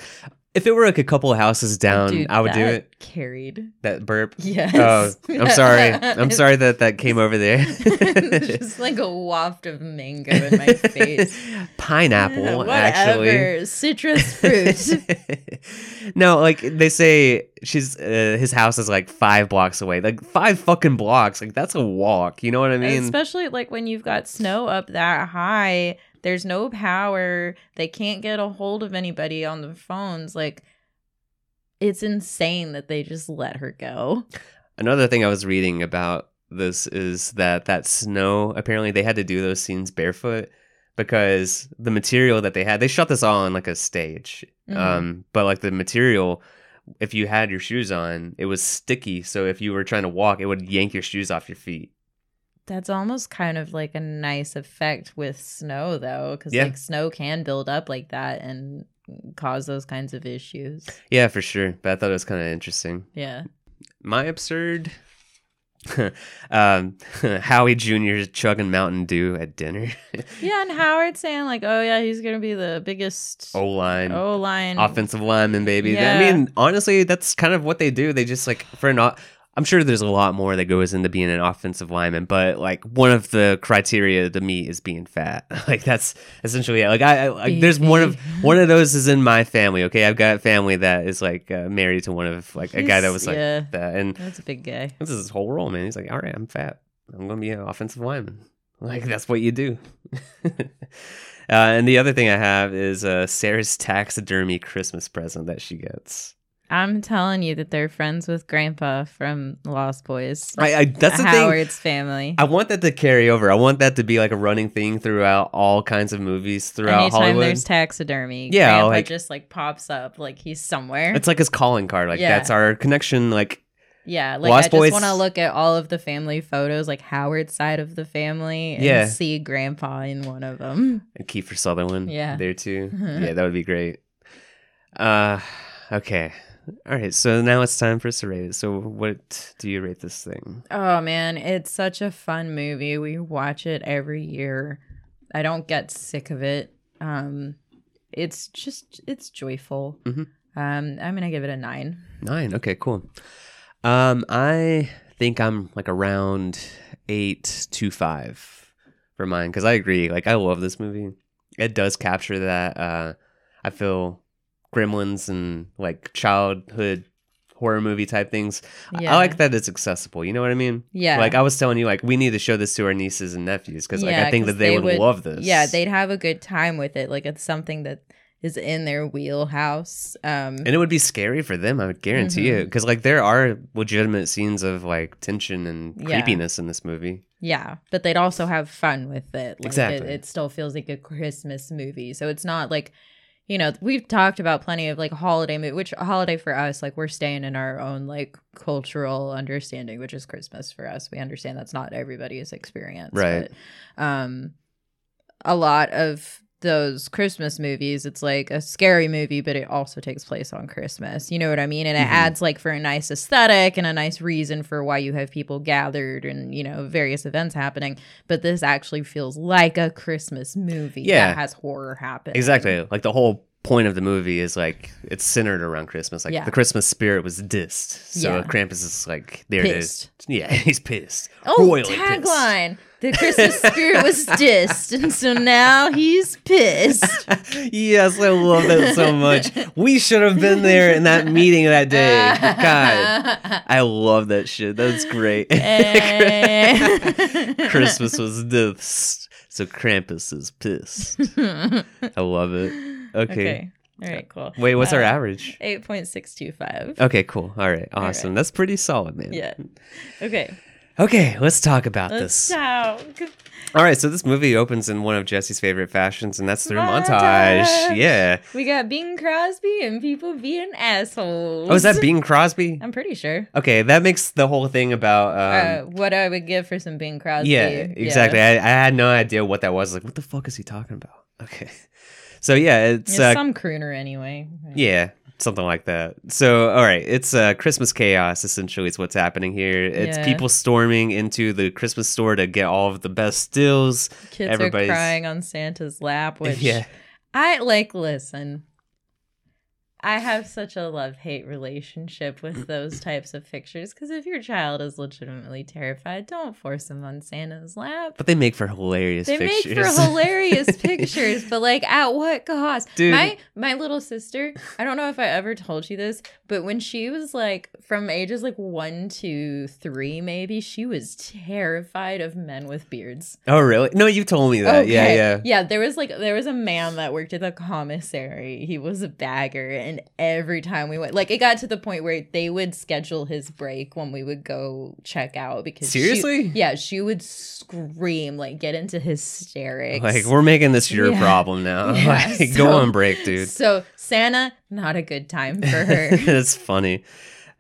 if it were like a couple of houses down, Dude, I would do it. Carried. That burp. Yes. Oh, I'm sorry. I'm sorry that that came over there. Just like a waft of mango in my face. Pineapple, actually. whatever. Citrus fruit. no, like they say, she's uh, his house is like five blocks away. Like five fucking blocks. Like that's a walk. You know what I mean? Especially like when you've got snow up that high, there's no power. They can't get a hold of anybody on the phones. Like, it's insane that they just let her go. Another thing I was reading about this is that that snow. Apparently, they had to do those scenes barefoot because the material that they had. They shot this all on like a stage. Mhm. Um, but like the material. If you had your shoes on, it was sticky. So if you were trying to walk, it would yank your shoes off your feet. That's almost kind of like a nice effect with snow, though, because Yeah. like snow can build up like that and cause those kinds of issues. Yeah, for sure. But I thought it was kind of interesting. Yeah. My absurd. um, Howie Jr. chugging Mountain Dew at dinner. Yeah, and Howard saying like, "Oh yeah, he's gonna be the biggest O line, O line offensive lineman, baby. Yeah. I mean, honestly, that's kind of what they do. They just like for an. I'm sure there's a lot more that goes into being an offensive lineman, but like one of the criteria to me is being fat. Like that's essentially it. Like I, I like, there's one of one of those is in my family. Okay, I've got family that is like uh, married to one of like a guy that was like yeah. that, and That's a big guy. this is his whole role, man. He's like, all right, I'm fat. I'm gonna be an offensive lineman. Like that's what you do. uh, and the other thing I have is uh, Sarah's taxidermy Christmas present that she gets. I'm telling you that they're friends with Grandpa from Lost Boys. I, I that's the thing. Howard's family. I want that to carry over. I want that to be like a running thing throughout all kinds of movies throughout Anytime Hollywood. there's taxidermy, Yeah, Grandpa like- just like pops up like he's somewhere. it's like his calling card. Like Yeah. that's our connection. Like yeah, like Lost I Boys- just want to look at all of the family photos, like Howard's side of the family, and Yeah. see Grandpa in one of them. and Kiefer Sutherland. Yeah. there too. yeah, that would be great. Uh, okay. All right, so now it's time for us to rate it. So, what do you rate this thing? Oh man, it's such a fun movie. We watch it every year. I don't get sick of it. Um, it's just it's joyful. Mhm. Um, I'm gonna give it a nine. Nine. Okay, cool. Um, I think I'm like around eight two five for mine because I agree. Like I love this movie. It does capture that. Uh, I feel Gremlins and like childhood horror movie type things. I- Yeah. I like that it's accessible. You know what I mean? Yeah. Like I was telling you, like we need to show this to our nieces and nephews because like Yeah, I think that they, would, love this. Yeah, they'd have a good time with it. Like it's something that is in their wheelhouse. Um, and it would be scary for them. I would guarantee Mhm. it because like there are legitimate scenes of like tension and Yeah. creepiness in this movie. yeah, but they'd also have fun with it. Like, Exactly. It, it still feels like a Christmas movie, so it's not like. You know, we've talked about plenty of like holiday movie, which holiday for us, like we're staying in our own like cultural understanding, which is Christmas for us. We understand that's not everybody's experience, Right. But, um, a lot of those Christmas movies, it's like a scary movie, but it also takes place on Christmas. You know what I mean? And it Mhm. adds like for a nice aesthetic and a nice reason for why you have people gathered and, you know, various events happening. But this actually feels like a Christmas movie Yeah. that has horror happen. Exactly. Like the whole point of the movie is like it's centered around Christmas. Like Yeah. the Christmas spirit was dissed. So Yeah. Krampus is like there Pissed. it is. Yeah, he's pissed. Oh, Royally tagline. The Christmas spirit was dissed, and so now he's pissed. yes, I love that so much. We should have been there in that meeting that day. God. I love that shit. That's great. Eh. Christmas was dissed. So Krampus is pissed. I love it. Okay. okay. All right, cool. Wait, what's our Uh, average? 8.625. Okay, cool. All right, awesome. right. That's pretty solid, man. Yeah. Okay. Okay, let's talk about Let's this. talk. All right, so this movie opens in one of Jesse's favorite fashions, and that's through montage. Montage. Yeah. We got Bing Crosby and people being assholes. Oh, is that Bing Crosby? I'm pretty sure. Okay, that makes the whole thing about. uh, Um, what I would give for some Bing Crosby. yeah, exactly. I, I had no idea what that was. Like, what the fuck is he talking about? Okay. So, yeah, it's. Yeah, uh, some crooner anyway. Yeah, something like that. So, all right, it's uh, Christmas chaos. Essentially, is what's happening here. It's Yeah. people storming into the Christmas store to get all of the best deals. Kids everybody's- are crying on Santa's lap, which yeah, I like. Listen, I have such a love hate relationship with those types of pictures because if your child is legitimately terrified, don't force them on Santa's lap. but they make for hilarious. They pictures. make for hilarious pictures, but like at what cost? Dude. My my little sister, I don't know if I ever told you this, but when she was like from ages like one to three, maybe, she was terrified of men with beards. oh, really? No, you told me that. Yeah, yeah. Yeah, there was like there was a man that worked at the commissary. He was a bagger and every time we went like it got to the point where they would schedule his break when we would go check out because she- Seriously? yeah, she would scream, like get into hysterics. Like we're making this your Yeah. problem now. Yeah, like, so- go on break, dude. So Santa, not a good time for her. That's funny.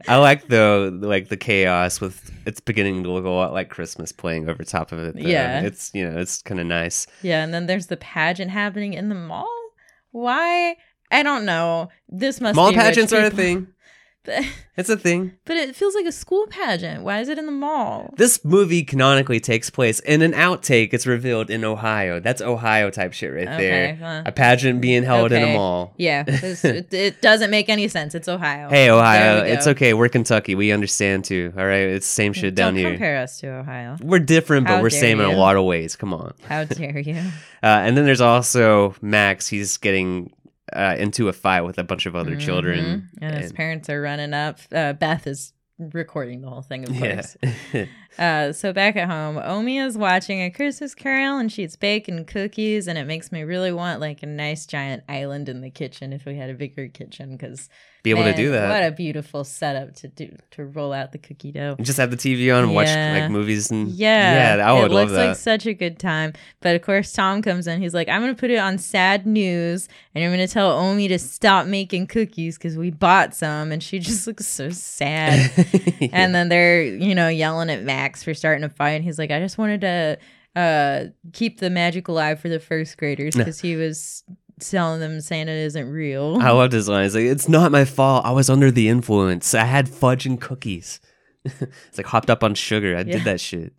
I like though, like the chaos with it's beginning to look a lot like Christmas playing over top of it. though. Yeah. it's you know it's kind of nice. yeah, and then there's the pageant happening in the mall. Why? I don't know. This must Mall be pageants are a thing. But, It's a thing. but it feels like a school pageant. Why is it in the mall? This movie canonically takes place in an outtake. It's revealed in Ohio. That's Ohio type shit right Okay, there. huh. A pageant being held in a mall. Yeah, it, it doesn't make any sense. It's Ohio. Hey, Ohio, it's okay. We're Kentucky. We understand too. All right, it's the same shit down Don't here. compare us to Ohio. We're different, but How we're same in a lot of ways. Come on. How dare you? Uh, and then there's also Max. He's getting uh, into a fight with a bunch of other children. Mhm. and his parents are running up. Uh, Beth is recording the whole thing, of Yeah. Uh, so back at home, Omi is watching a Christmas Carol and she's baking cookies, and it makes me really want like a nice giant island in the kitchen if we had a bigger kitchen because Be able to do that. What a beautiful setup to do to roll out the cookie dough. And Just have the TV on and watch like movies and Yeah, yeah, I would it love looks that. like such a good time. But of course, Tom comes in. He's like, "I'm gonna put it on sad news, and I'm gonna tell Omi to stop making cookies because we bought some." And she just looks so sad. And then they're, you know, yelling at Max for starting a fight. And he's like, I just wanted to uh, keep the magic alive for the first graders because he was telling them Santa isn't real. I loved his line. It's like, it's not my fault. I was under the influence. I had fudge and cookies. it's like hopped up on sugar. I Yeah. did that shit.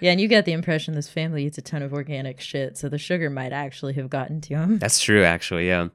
yeah, and you get the impression this family eats a ton of organic shit, so the sugar might actually have gotten to him. That's true, actually. Yeah.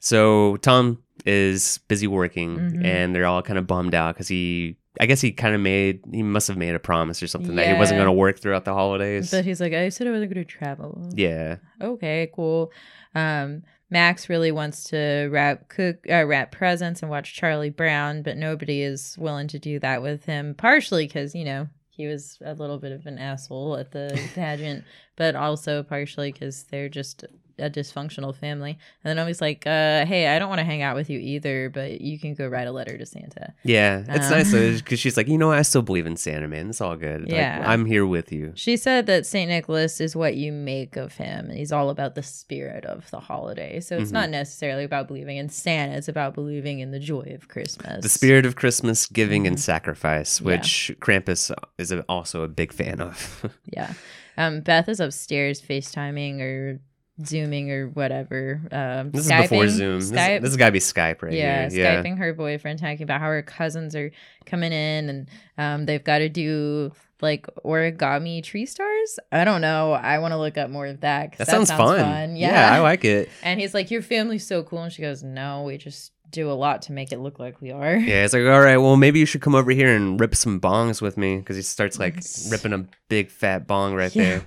So Tom is busy working, Mhm. and they're all kind of bummed out because he I guess he kind of made he must have made a promise or something that he wasn't Yeah. going to work throughout the holidays. But he's like, I said I wasn't going to travel. yeah, Okay, cool. Um, Max really wants to wrap cook uh, wrap presents and watch Charlie Brown, but nobody is willing to do that with him. Partially because you know he was a little bit of an asshole at the pageant, but also partially because they're just a dysfunctional family. And then I was like, uh, "Hey, I don't want to hang out with you either, but you can go write a letter to Santa." yeah, it's Um, nice because she's like, you know. I still believe in Santa, man. It's all good. Like, Yeah. I'm here with you. She said that St. Nicholas is what you make of him, and he's all about the spirit of the holiday. So it's Mhm. not necessarily about believing in Santa, it's about believing in the joy of Christmas. The spirit of Christmas, giving, and Mhm. sacrifice, Yeah. which Krampus is also a big fan of. Yeah. Um, Beth is upstairs FaceTiming or Zooming or whatever. Um, this is before Zoom. This, Skype. this has got to be Skype right yeah, here. Yeah, Skyping her boyfriend, talking about how her cousins are coming in and um, they've got to do like origami tree stars. I don't know. I want to look up more of that. that, sounds, fun. Yeah. I like it. And he's like, Your family's so cool. And she goes, No, we just do a lot to make it look like we are. Yeah, it's like, all right, well, maybe you should come over here and rip some bongs with me because he starts like ripping a big fat bong right Yeah. there.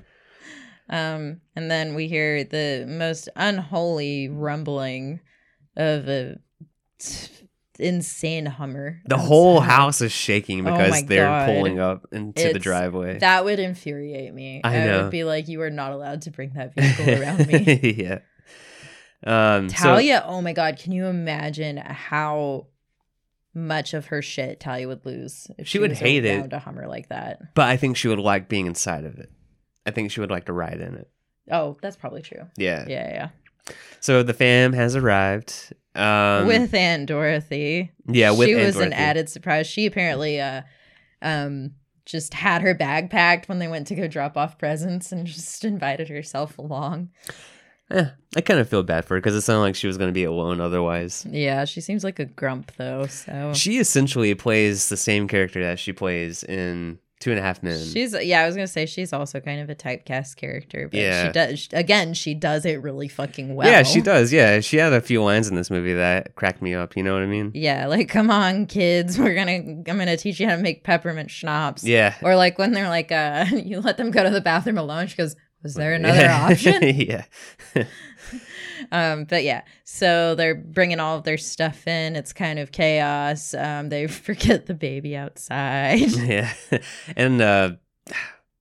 Um, and then we hear the most unholy rumbling of a t- insane Hummer. The whole house is shaking Oh because my they're God. pulling up into the driveway. That would infuriate me. I know. would be like, You are not allowed to bring that vehicle around me. yeah. Um, so- Talia, oh my god, can you imagine how much of her shit Talia would lose if She she, would hate it. around a Hummer like that? but I think she would like being inside of it. I think she would like to ride in it. Oh, that's probably true. Yeah. Yeah, yeah. So the fam has arrived. Um, with Aunt Dorothy. yeah, with she Aunt was an added surprise. She apparently uh um just had her bag packed when they went to go drop off presents and just invited herself along. Eh, I kind of feel bad for her because it sounded like she was going to be alone otherwise. Yeah, she seems like a grump though, so She essentially plays the same character that she plays in Two and a Half Men. She's yeah, I was gonna say she's also kind of a typecast character, but Yeah. she does again. She does it really fucking well. Yeah, she does. Yeah, she had a few lines in this movie that cracked me up. You know what I mean? Yeah, like come on, kids, we're gonna I'm gonna teach you how to make peppermint schnapps. Yeah. Or like when they're like, uh, you let them go to the bathroom alone. She goes, "Was there another option?" yeah. um, but yeah, so they're bringing all of their stuff in. It's kind of chaos. Um, they forget the baby outside. yeah. And uh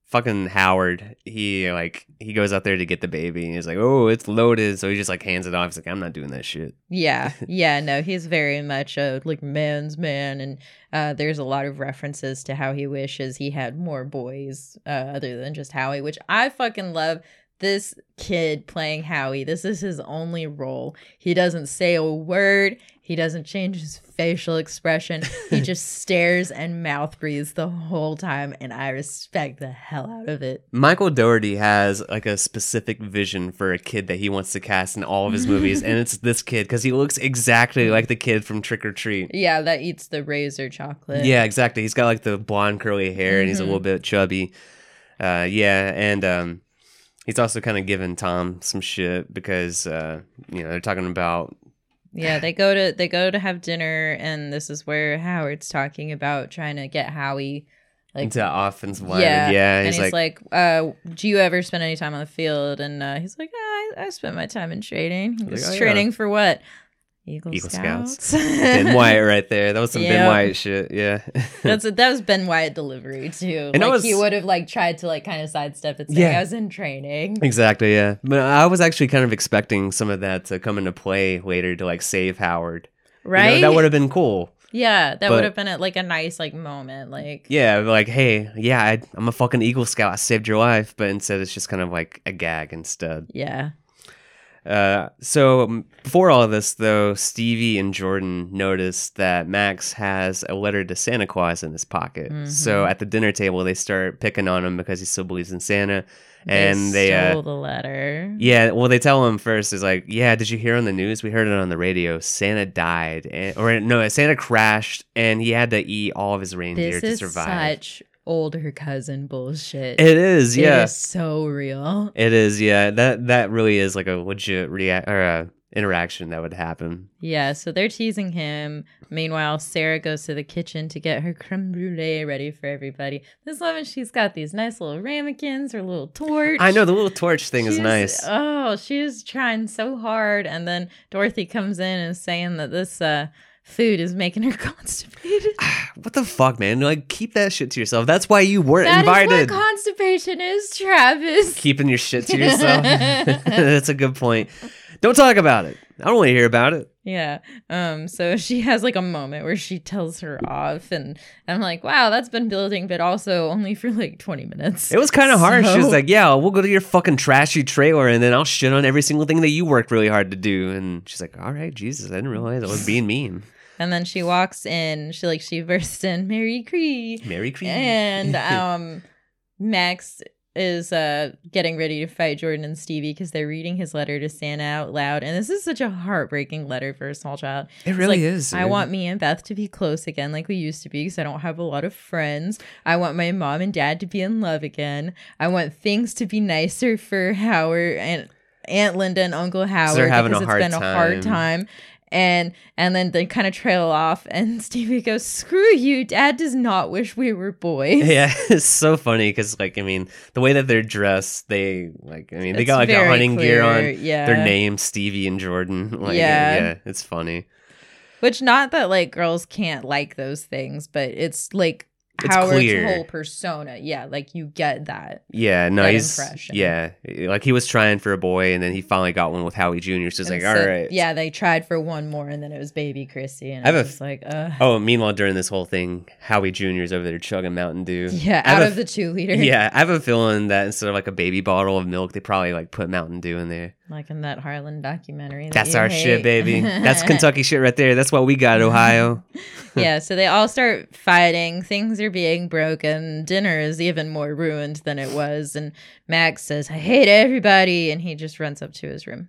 fucking Howard, he like he goes out there to get the baby and he's like, "Oh, it's loaded." So he just like hands it off. He's like, "I'm not doing that shit." yeah, yeah, no, he's very much a like man's man, and uh, there's a lot of references to how he wishes he had more boys uh, other than just Howie, which I fucking love. This kid playing Howie, this is his only role. He doesn't say a word. He doesn't change his facial expression. He just stares and mouth breathes the whole time, and I respect the hell out of it. Michael Dougherty has like a specific vision for a kid that he wants to cast in all of his movies, and it's this kid because he looks exactly like the kid from Trick or Treat. Yeah, that eats the razor chocolate. Yeah, exactly. He's got like the blonde curly hair, and he's a Mhm. little bit chubby. Uh, yeah, and um, he's also kind of giving Tom some shit because uh, you know they're talking about Yeah, they go to they go to have dinner, and this is where Howard's talking about trying to get Howie, like into offensive line. yeah, Yeah, and he's, he's like, like, uh, "Do you ever spend any time on the field?" And uh, he's like, "Ah, I, "I spent my time in training. He Like, "Oh, yeah." training for what? Eagle, Eagle Scouts." Scouts. Ben Wyatt right there. That was some Ben Yeah. Wyatt shit. Yeah. That's that was Ben Wyatt delivery too. And like was- he would have like tried to like kind of sidestep it, saying Yeah. I was in training. exactly. Yeah. But I was actually kind of expecting some of that to come into play later to like save Howard. You know, Right? that would have been cool. yeah, that would have been a, like a nice like moment. Like Yeah, like, hey, yeah, I, I'm a fucking Eagle Scout. I saved your life, but instead it's just kind of like a gag instead. yeah, Uh, so um, before all of this, though, Stevie and Jordan notice that Max has a letter to Santa Claus in his pocket. So Mhm. at the dinner table, they start picking on him because he still believes in Santa, and they, stole uh, the letter. yeah, well, they tell him first is like, yeah, did you hear on the news? We heard it on the radio. Santa died, and, or no, Santa crashed, and he had to eat all of his reindeer This to is survive. such older cousin bullshit. It is, It yeah. is so real. It is, yeah. That that really is like a legit react or a interaction that would happen. Yeah, so they're teasing him. Meanwhile, Sarah goes to the kitchen to get her creme brulee ready for everybody. This woman, she's got these nice little ramekins, her little torch. I know the little torch thing is nice. Oh, she's trying so hard. And then Dorothy comes in and saying that this uh, food is making her constipated. what the fuck, man? Like, keep that shit to yourself. That's why you weren't That is invited. what constipation is, Travis. Keeping your shit to yourself. That's a good point. Don't talk about it. I don't want to hear about it. Yeah. Um. So she has like a moment where she tells her off, and I'm like, wow, that's been building, but also only for like 20 minutes. It was kind of harsh. She was like, "Yeah, we'll go to your fucking trashy trailer, and then I'll shit on every single thing that you worked really hard to do." And she's like, "All right, Jesus, I didn't realize I was being mean." And then she walks in. She like she bursts in, Mary Cree, Mary Cree. and um, Max is uh getting ready to fight Jordan and Stevie because they're reading his letter to Santa out loud, and this is such a heartbreaking letter for a small child. it It's really like, is. I want me and Beth to be close again, like we used to be, because I don't have a lot of friends. I want my mom and dad to be in love again. I want things to be nicer for Howard and Aunt Linda and Uncle Howard they're having a because it's been a hard time. And and then they kind of trail off, and Stevie goes, "Screw you! Dad does not wish we were boys." Yeah, it's so funny because, like, I mean, the way that they're dressed, they like, I mean, they It's got like a hunting gear on. Yeah, Their names, Stevie and Jordan. Like, Yeah. yeah, it's funny. Which not that like girls can't like those things, but it's like It's Howard's clear. whole persona. Yeah, like you get that. Yeah, no, that he's impression. yeah, like he was trying for a boy, and then he finally got one with Howie Jr. So it's like, And all so- right, Yeah, they tried for one more, and then it was baby Chrissy, and I I a was like, uh, Oh, meanwhile, during this whole thing, Howie Jr. is over there chugging Mountain Dew. yeah, out of the two liter, Yeah, I have a feeling that instead of like a baby bottle of milk, they probably like put Mountain Dew in there. Like in that Harlan documentary. that That's our shit, baby. That's Kentucky shit right there. That's what we got, Ohio. yeah, so they all start fighting. Things are being broken. Dinner is even more ruined than it was, and Max says, "I hate everybody," and he just runs up to his room.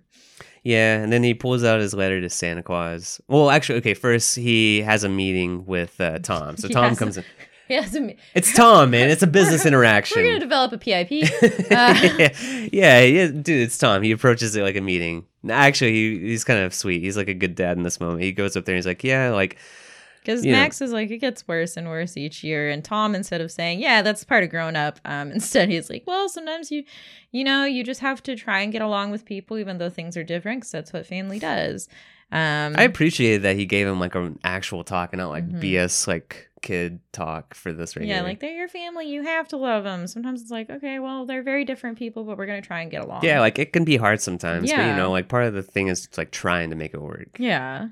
Yeah, and then he pulls out his letter to Santa Claus. Well, actually, okay, first he has a meeting with uh, Tom. So Tom comes in. Has a, It's Tom, man. It's a business interaction. We're gonna develop a PIP. Uh, yeah, yeah, dude, it's Tom. He approaches it like a meeting. Actually, he, he's kind of sweet. He's like a good dad in this moment. He goes up there and he's like, "Yeah, like, Because You know. Max is like, it gets worse and worse each year. And Tom, instead of saying, yeah, that's part of growing up, um, instead he's like, well, sometimes you, you know, you just have to try and get along with people, even though things are different, because that's what family does. Um, I appreciated that he gave him like an actual talk and not like Mhm. BS like kid talk for this right yeah, here. like they're your family. You have to love them. Sometimes it's like, okay, well, they're very different people, but we're to try and get along. yeah, like it can be hard sometimes, but Yeah. you know, like part of the thing is like trying to make it work. Yeah.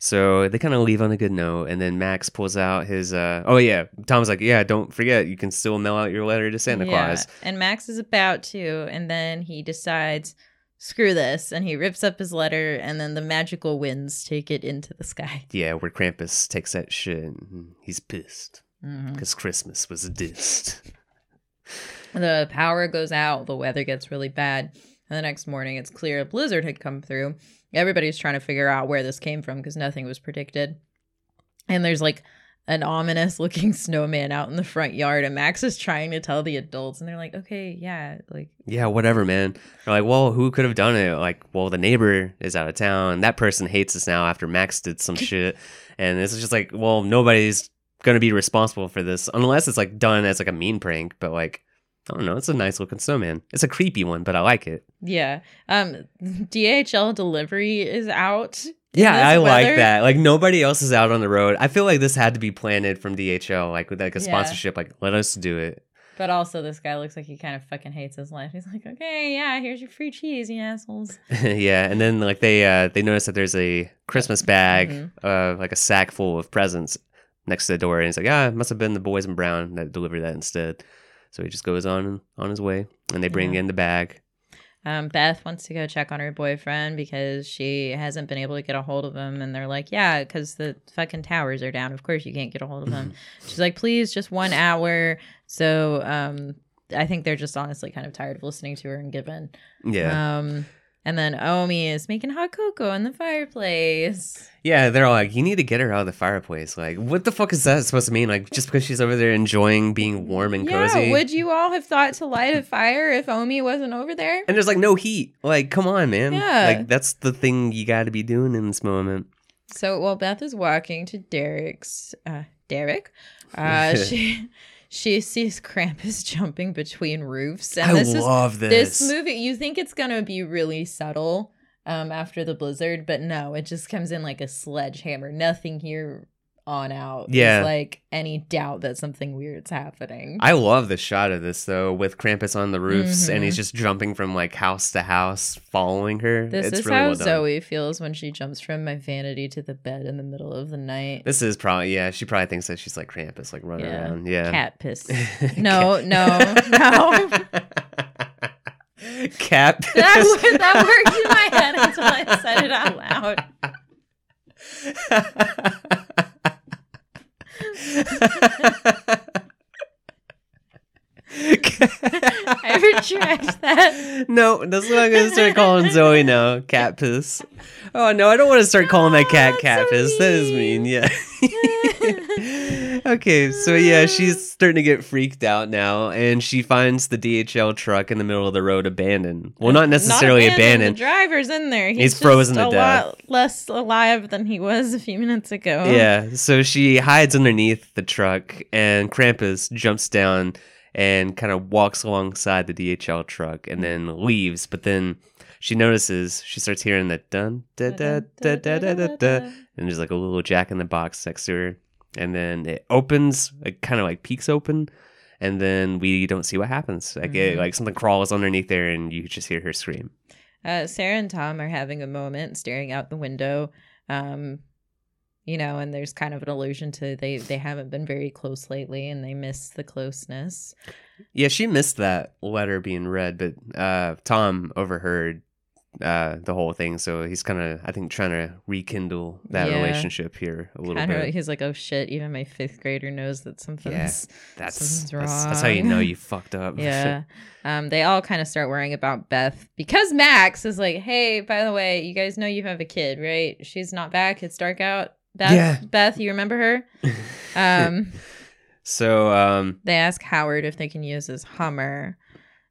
So they kind of leave on a good note, and then Max pulls out his. uh Oh yeah, Tom's like, yeah, don't forget, you can still mail out your letter to Santa Yeah. Claus. And Max is about to, and then he decides, screw this. And he rips up his letter, and then the magical winds take it into the sky. Yeah, where Krampus takes that shit, and he's pissed mm-hmm. because Christmas was dissed. The power goes out, the weather gets really bad. And the next morning, it's clear a blizzard had come through. Everybody's trying to figure out where this came from because nothing was predicted. And there's like an ominous looking snowman out in the front yard, and Max is trying to tell the adults, and they're like, okay, yeah, like, Yeah, whatever, man. They're like, well, who could have done it? Like, well, the neighbor is out of town. That person hates us now after Max did some shit. And it's just like, well, nobody's gonna be responsible for this unless it's like done as like a mean prank. But like, I don't know. It's a nice looking snowman. It's a creepy one, but I like it. yeah. Um, DHL delivery is out. Yeah, I like that. Like nobody else is out on the road. I feel like this had to be planted from DHL, like with like a Yeah. sponsorship. Like, let us do it. But also, this guy looks like he kind of fucking hates his life. He's like, okay, yeah, here's your free cheese, you assholes. yeah, and then like they uh they notice that there's a Christmas bag, Mhm. uh like a sack full of presents next to the door, and he's like, ah, it must have been the boys in brown that delivered that instead. So he just goes on on his way, and they bring Yeah. in the bag. Um, Beth wants to go check on her boyfriend because she hasn't been able to get a hold of him. And they're like, yeah, because the fucking towers are down. Of course you can't get a hold of him. She's like, please, just one hour. So um, I think they're just honestly kind of tired of listening to her and given. Yeah, Um, And then Omi is making hot cocoa in the fireplace. Yeah, they're all like, you need to get her out of the fireplace. Like, what the fuck is that supposed to mean? Like, just because she's over there enjoying being warm and Yeah, cozy? would you all have thought to light a fire if Omi wasn't over there? and there's like no heat. Like, come on, man. Yeah. Like, that's the thing you got to be doing in this moment. So while Beth is walking to Derek's, uh, Derek, uh, she she sees Krampus jumping between roofs, and I this is love this this. movie. You think it's gonna be really subtle um, after the blizzard, but no, it just comes in like a sledgehammer. Nothing here on out. Yeah. like any doubt that something weird's happening. I love the shot of this though, with Krampus on the roofs, and Mhm. he's just jumping from like house to house, following her. this it's is really how well. Zoe feels when she jumps from my vanity to the bed in the middle of the night. This is probably yeah. She probably thinks that she's like Krampus, like running Yeah. around. Yeah. Cat piss. No, no, no. Cat. that, wor- that worked in my head until I said it out loud. I retract that. No, that's what I'm gonna start calling Zoe now. Cat piss. Oh no, I don't want to start calling that oh, cat that's cat so piss. That is mean. Yeah. okay, so yeah, she's starting to get freaked out now, and she finds the DHL truck in the middle of the road abandoned. Well, not necessarily abandoned. The driver's in there. He's, He's frozen to a death. lot less alive than he was a few minutes ago. Yeah, so she hides underneath the truck, and Krampus jumps down and kind of walks alongside the DHL truck and then leaves. But then she notices, she starts hearing that dun da da da da da da da, and there's like a little jack in the box next to her. And then it opens, it kind of like peaks open, and then we don't see what happens. Like, it, Mhm. like something crawls underneath there, and you just hear her scream. Uh, Sarah and Tom are having a moment staring out the window. Um, you know, and there's kind of an allusion to they they haven't been very close lately and they miss the closeness. Yeah, she missed that letter being read, but uh, Tom overheard uh, the whole thing, so he's kind of, I think, trying to rekindle that Yeah. relationship here a little Kind of bit. he's like, "Oh shit, even my 5th grader knows that something's That's, something's that's that's how you know you fucked up. Yeah. Um, they all kind of start worrying about Beth because Max is like, "Hey, by the way, you guys know you have a kid, right? She's not back. It's dark out. Beth, Yeah. Beth, you remember her?" Um, so um, they ask Howard if they can use his Hummer.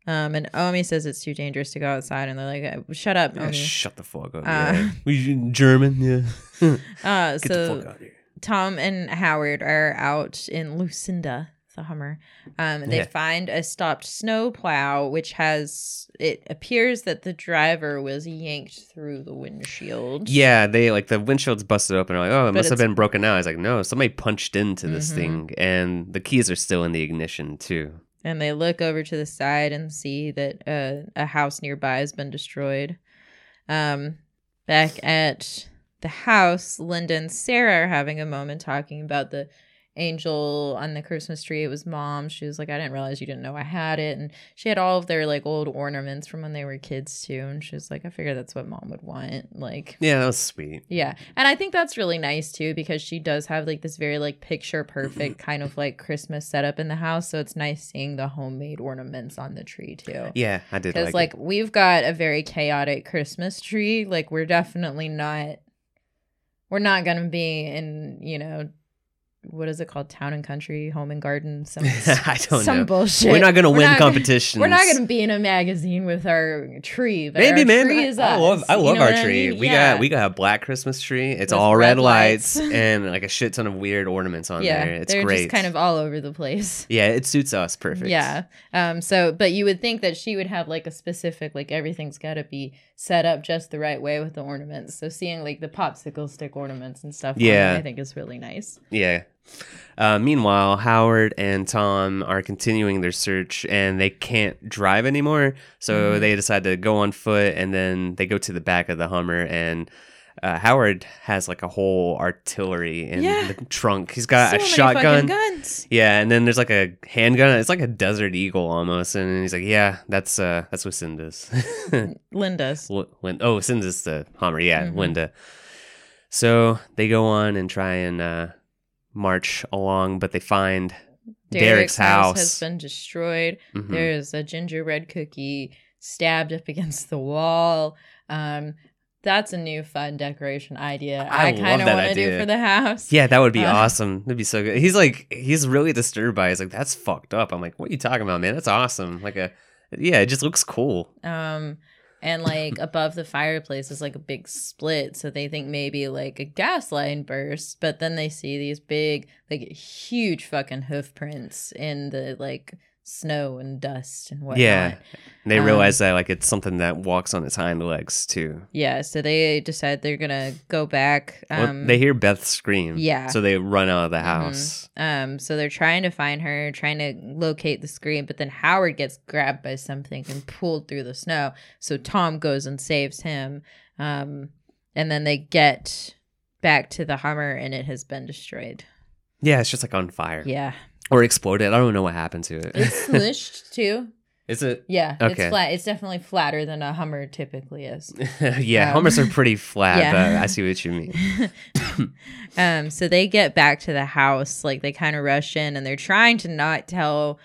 Um, and Omi says it's too dangerous to go outside, and they're like, "Uh, "Shut up, yeah, Omi." shut the fuck up. Uh, yeah. We German, yeah. Uh, Get the so fuck out of here. Tom and Howard are out in Lucinda, the Hummer. Um, they Yeah. find a stopped snow plow, which has it appears that the driver was yanked through the windshield. Yeah, they like the windshield's busted open. They're like, oh, it But must have been broken out. I was like, no, somebody punched into this Mhm. thing, and the keys are still in the ignition too. And they look over to the side and see that uh, a house nearby has been destroyed. Um, back at the house, Linda and Sarah are having a moment talking about the angel on the Christmas tree. It was mom. She was like, I didn't realize you didn't know I had it. And she had all of their like old ornaments from when they were kids too. And she was like, I figured that's what mom would want. Like, Yeah, that was sweet. yeah. And I think that's really nice too because she does have like this very like picture perfect kind of like Christmas setup in the house. So it's nice seeing the homemade ornaments on the tree too. Yeah, I did Because like, like, we've got a very chaotic Christmas tree. Like we're definitely not we're not gonna be in, you know, what is it called? Town and country, home and garden, some I don't some know. bullshit. We're not gonna We're win not competitions. We're not going to be in a magazine with our tree, but Maybe, our man. tree I, is I us. love, I love our what I tree. mean? We Yeah. got we got a black Christmas tree. It's all red, red lights. lights. and like a shit ton of weird ornaments on yeah, there. It's they're great. just kind of all over the place. yeah, it suits us perfect. Yeah. Um. So, but you would think that she would have like a specific, like everything's got to be set up just the right way with the ornaments. So seeing like the popsicle stick ornaments and stuff, Yeah. I think is really nice. Yeah. Uh, meanwhile, Howard and Tom are continuing their search and they can't drive anymore. So Mhm. they decide to go on foot and then they go to the back of the Hummer and uh, Howard has like a whole artillery in Yeah. the trunk. He's got so a shotgun. guns. Yeah, and then there's like a handgun. It's like a Desert Eagle almost, and he's like, "Yeah, that's uh, that's what Cinda's." Linda's. Lin- Lin- oh, Cinda's the Hummer. Yeah, Mhm. Linda. So they go on and try and uh, march along, but they find Derek's, house. has been destroyed. Mhm. There's a gingerbread cookie stabbed up against the wall. Um, that's a new fun decoration idea. I I, kind of want to do for the house. Yeah, that would be Uh, awesome. That'd be so good. He's like, he's really disturbed by. It. He's like, that's fucked up. I'm like, what are you talking about, man? That's awesome. Like a, yeah, it just looks cool. Um, and like above the fireplace is like a big split, so they think maybe like a gas line burst, but then they see these big, like huge fucking hoof prints in the like snow and dust and whatnot. Yeah, and they Um, realize that like it's something that walks on its hind legs too. Yeah, so they decide they're gonna go back. Well, Um, they hear Beth scream. yeah. so they run out of the Mhm. house. Um, so they're trying to find her, trying to locate the scream, but then Howard gets grabbed by something and pulled through the snow. So Tom goes and saves him. Um, and then they get back to the Hummer and it has been destroyed. Yeah, it's just like on fire Yeah. Or exploded. I don't know what happened to it. It's smushed too. Is it? Yeah. Okay. It's flat. It's definitely flatter than a Hummer typically is. yeah, Um, Hummers are pretty flat, yeah. but I see what you mean. um, so they get back to the house, like they kind of rush in and they're trying to not tell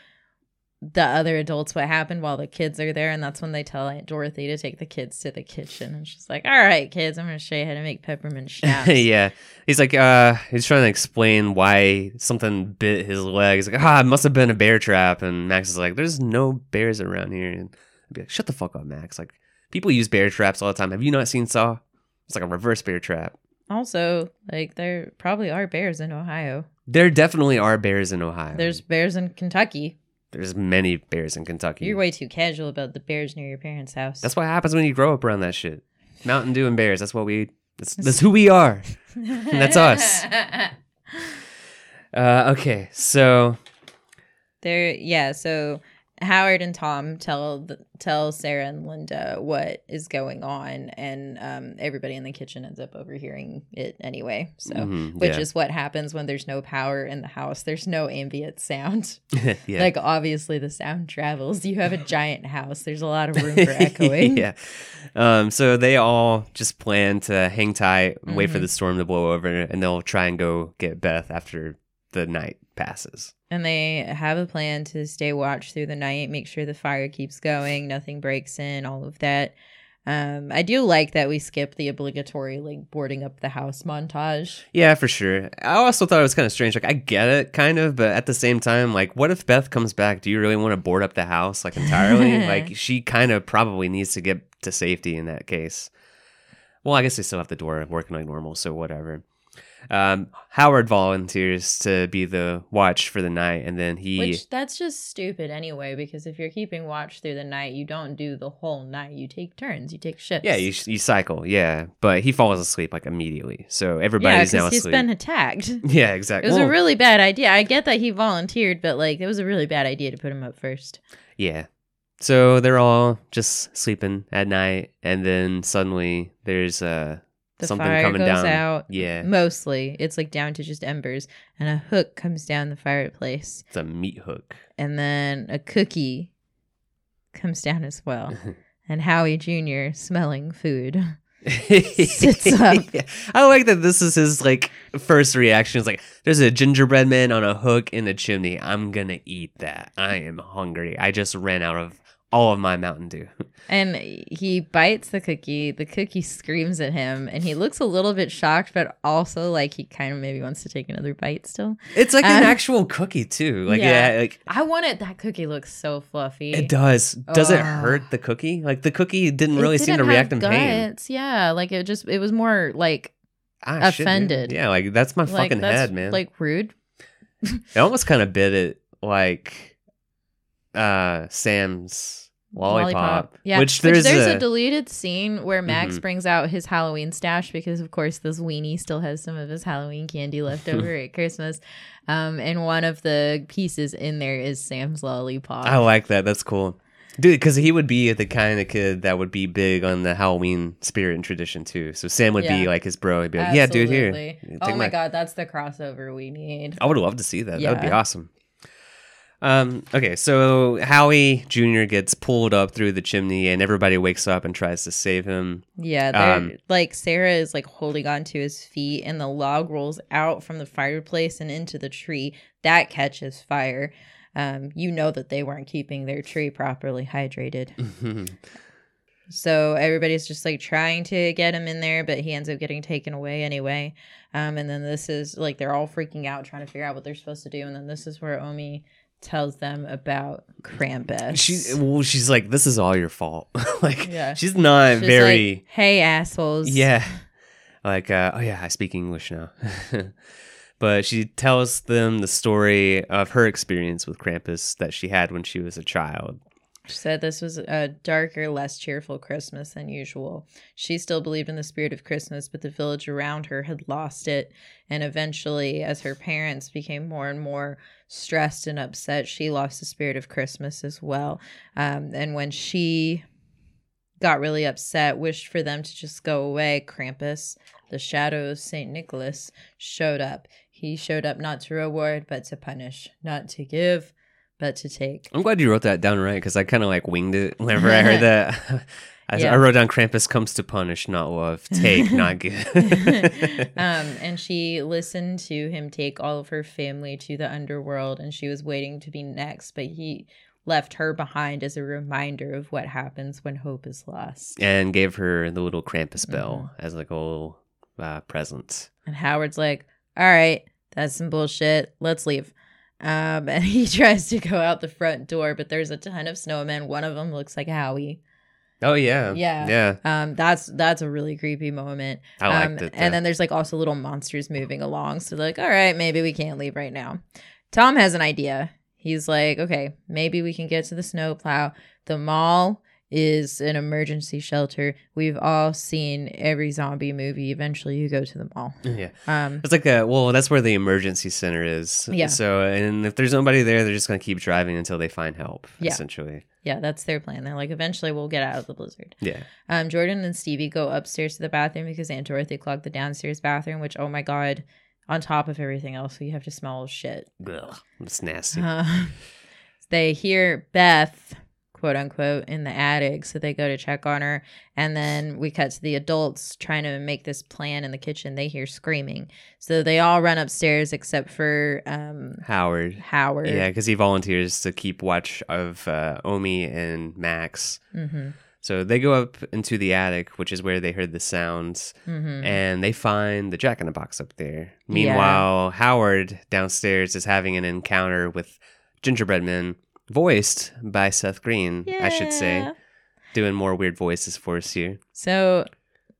the other adults what happened while the kids are there, and that's when they tell Aunt Dorothy to take the kids to the kitchen. And she's like, All right, kids, I'm gonna show you how to make peppermint schnapps. yeah. He's like, uh, he's trying to explain why something bit his leg. He's like, ah, it must have been a bear trap. And Max is like, there's no bears around here. And I'd be like, shut the fuck up, Max. Like, people use bear traps all the time. Have you not seen Saw? It's like a reverse bear trap. Also, like there probably are bears in Ohio. There definitely are bears in Ohio. There's bears in Kentucky. There's many bears in Kentucky. You're way too casual about the bears near your parents' house. That's what happens when you grow up around that shit. Mountain Dew and bears. That's what we. That's, that's who we are. that's us. Uh, okay, so There, yeah. So Howard and Tom tell the, tell Sarah and Linda what is going on, and um, everybody in the kitchen ends up overhearing it anyway. So, mhm, which yeah. is what happens when there's no power in the house. There's no ambient sound. yeah. Like obviously the sound travels. You have a giant house. There's a lot of room for echoing. yeah. Um, so they all just plan to hang tight, and wait for Mhm. the storm to blow over, and they'll try and go get Beth after the night passes. And they have a plan to stay watch through the night, make sure the fire keeps going, nothing breaks in, all of that. Um, I do like that we skip the obligatory like boarding up the house montage. Yeah, for sure. I also thought it was kind of strange. Like, I get it, kind of, but at the same time, like, what if Beth comes back? Do you really want to board up the house, like, entirely? like, she kind of probably needs to get to safety in that case. Well, I guess they still have the door working like normal, so whatever. Um, Howard volunteers to be the watch for the night, and then he. Which that's just stupid anyway, because if you're keeping watch through the night, you don't do the whole night. You take turns, you take shifts. Yeah, you, you cycle, yeah. But he falls asleep like immediately. So yeah, everybody's now because he's asleep. been attacked. yeah, exactly. It was Well, a really bad idea. I get that he volunteered, but like it was a really bad idea to put him up first. Yeah. So they're all just sleeping at night, and then suddenly there's uh, The something fire coming goes down. out. Yeah, Mostly, it's like down to just embers, and a hook comes down the fireplace, it's a meat hook. and then a cookie comes down as well. and Howie Jr. smelling food. Sits up. I like that this is his like first reaction. It's like there's a gingerbread man on a hook in the chimney. I'm gonna eat that. I am hungry. I just ran out of all of my Mountain Dew. And he bites the cookie. The cookie screams at him, and he looks a little bit shocked, but also like he kind of maybe wants to take another bite still. It's like an Um, actual cookie too. Like yeah. yeah, like I wanted that cookie looks so fluffy. it does. Does it hurt the cookie? Like the cookie didn't It really seem to react in pain. Yeah, like it just it was more like Ah, dude. offended. yeah, like that's my like fucking that's head, man. like rude. it almost kind of bit it like uh Sam's lollipop. Yeah, Which there's, a, a, deleted scene where Max Mhm. brings out his Halloween stash because, of course, this weenie still has some of his Halloween candy left over at Christmas. Um, and one of the pieces in there is Sam's lollipop. I like that. That's cool. Dude, because he would be the kind of kid that would be big on the Halloween spirit and tradition too. So Sam would be like his bro. He'd be like, "Yeah, dude, here." Oh my god, that's the crossover we need. I would love to see that. That would be awesome. Um, okay, so Howie Jr. gets pulled up through the chimney, and everybody wakes up and tries to save him. Yeah, Um, like Sarah is like holding on to his feet, and the log rolls out from the fireplace and into the tree. That catches fire. um, you know that they weren't keeping their tree properly hydrated. So everybody's just like trying to get him in there, but he ends up getting taken away anyway. Um, and then this is like they're all freaking out, trying to figure out what they're supposed to do. And then this is where Omi tells them about Krampus. she well, she's like, "This is all your fault." like, Yeah. she's not She's very. like, hey assholes. Yeah. Like, uh, oh yeah, I speak English now. but she tells them the story of her experience with Krampus that she had when she was a child. She said this was a darker, less cheerful Christmas than usual. She still believed in the spirit of Christmas, but the village around her had lost it. And eventually, as her parents became more and more stressed and upset, she lost the spirit of Christmas as well. Um, and when she got really upset, wished for them to just go away, Krampus, the shadow of St. Nicholas, showed up. He showed up not to reward, but to punish, not to give, but to take. I'm glad you wrote that down right because I kind of like winged it whenever I heard that. I, Yeah. I wrote down Krampus comes to punish, not love, take, not give. um, and she listened to him take all of her family to the underworld, and she was waiting to be next, but he left her behind as a reminder of what happens when hope is lost. and gave her the little Krampus bell Mm-hmm. as like a little uh, present. And Howard's like, "All right, that's some bullshit. Let's leave." Um, and he tries to go out the front door, but there's a ton of snowmen. One of them looks like Howie. Oh yeah, Yeah. yeah. Um, that's that's a really creepy moment. I um, liked it. And then there's like also little monsters moving along. So like, all right, maybe we can't leave right now. Tom has an idea. He's like, okay, maybe we can get to the snowplow. The mall is an emergency shelter. We've all seen every zombie movie. Eventually, you go to the mall. yeah. Um, It's like a well, that's where the emergency center is. Yeah. So, and if there's nobody there, they're just gonna keep driving until they find help. Yeah. Essentially. yeah, that's their plan. They're like, eventually, we'll get out of the blizzard. Yeah. Um, Jordan and Stevie go upstairs to the bathroom because Aunt Dorothy clogged the downstairs bathroom. Which, oh my god, on top of everything else, you have to smell shit. Ugh, it's nasty. Uh, they hear Beth, quote unquote, in the attic. So they go to check on her. And then we cut to the adults trying to make this plan in the kitchen. They hear screaming. So they all run upstairs except for um, Howard. Howard. Yeah, because he volunteers to keep watch of uh, Omi and Max. hmm So they go up into the attic, which is where they heard the sounds, hmm and they find the Jack in the Box up there. Meanwhile, Howard downstairs is having an encounter with Gingerbread Men, voiced by Seth Green, I should say, doing more weird voices for us here. So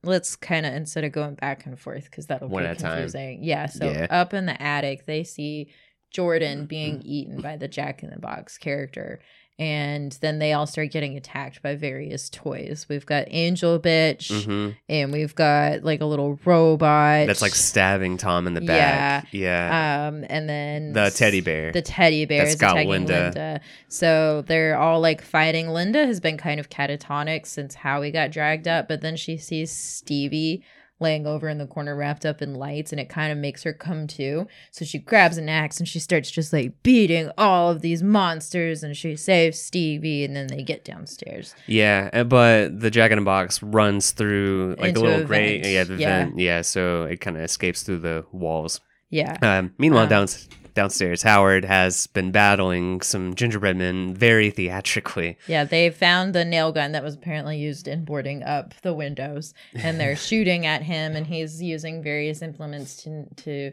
let's kind of instead of going back and forth because that'll One at a time. confusing. Yeah. So Yeah. up in the attic, they see Jordan being mm-hmm. eaten by the Jack in the Box character. And then they all start getting attacked by various toys. We've got Angel Bitch, hmm and we've got like a little robot. That's like stabbing Tom in the back. Yeah. um, and then the teddy bear. the teddy bear That's is got attacking Linda. Linda. So they're all like fighting. Linda has been kind of catatonic since Howie got dragged up, but then she sees Stevie laying over in the corner wrapped up in lights and it kind of makes her come to. So she grabs an axe and she starts just like beating all of these monsters and she saves Stevie and then they get downstairs. Yeah, uh, but the Jack in the Box runs through like Into a little grate. Yeah, the Yeah. vent. Yeah, so it kind of escapes through the walls. Yeah. Um, meanwhile, Um, down, downstairs, Howard has been battling some gingerbread men very theatrically. Yeah, they found the nail gun that was apparently used in boarding up the windows, and they're shooting at him, and he's using various implements to to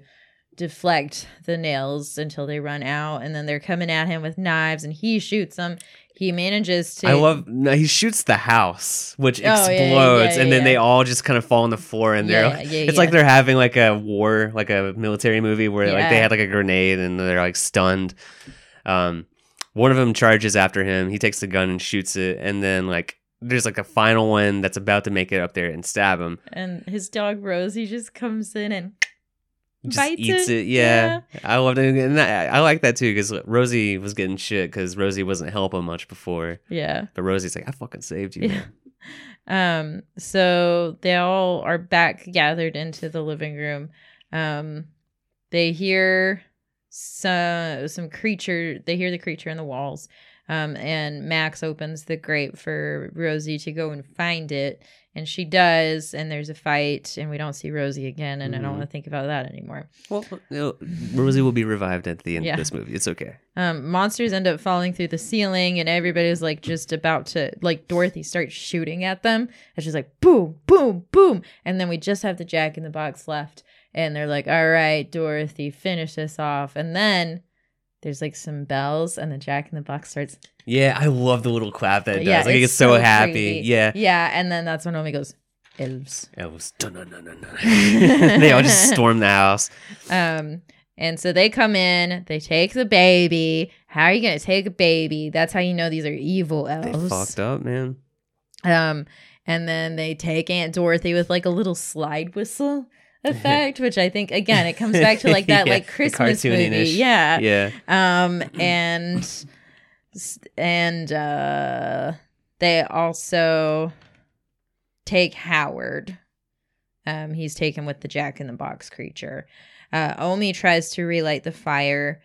deflect the nails until they run out, and then they're coming at him with knives, and he shoots them. He manages to. I love. No, he shoots the house, which Oh, yeah, yeah, explodes, yeah, and then yeah. they all just kind of fall on the floor, and they're. Yeah, yeah, it's yeah. like they're having like a war, like a military movie where like they had like a grenade and they're like stunned. Um, one of them charges after him. He takes the gun and shoots it, and then like there's like a final one that's about to make it up there and stab him. and his dog Rosie just comes in and Just bites eats it. it. Yeah, I loved it, and I, I like that too because Rosie was getting shit because Rosie wasn't helping much before, yeah. but Rosie's like, I fucking saved you. Yeah. Um, so they all are back gathered into the living room. Um, they hear some some creature. They hear the creature in the walls. Um, and Max opens the grate for Rosie to go and find it, and she does. And there's a fight, and we don't see Rosie again. And I Mhm. don't want to think about that anymore. Well, no, Rosie will be revived at the end Yeah. of this movie. It's okay. Um, monsters end up falling through the ceiling, and everybody's like just about to like Dorothy starts shooting at them, and she's like boom, boom, boom, and then we just have the Jack in the Box left, and they're like, "All right, Dorothy, finish this off," and then there's like some bells, and the Jack in the Box starts, Yeah, I love the little clap that it does. yeah, like it it's gets so, happy. crazy. Yeah. yeah, and then that's when Omi goes, "Elves." Dun. they all just storm the house. Um, and so they come in, they take the baby. How are you gonna take a baby? That's how you know these are evil elves. They elves. fucked up, man. Um, and then they take Aunt Dorothy with like a little slide whistle effect, which I think again it comes back to like that Yeah, like Christmas movie, yeah. Yeah. Um, and and uh, they also take Howard. Um, he's taken with the Jack in the Box creature. Uh, Omi tries to relight the fire,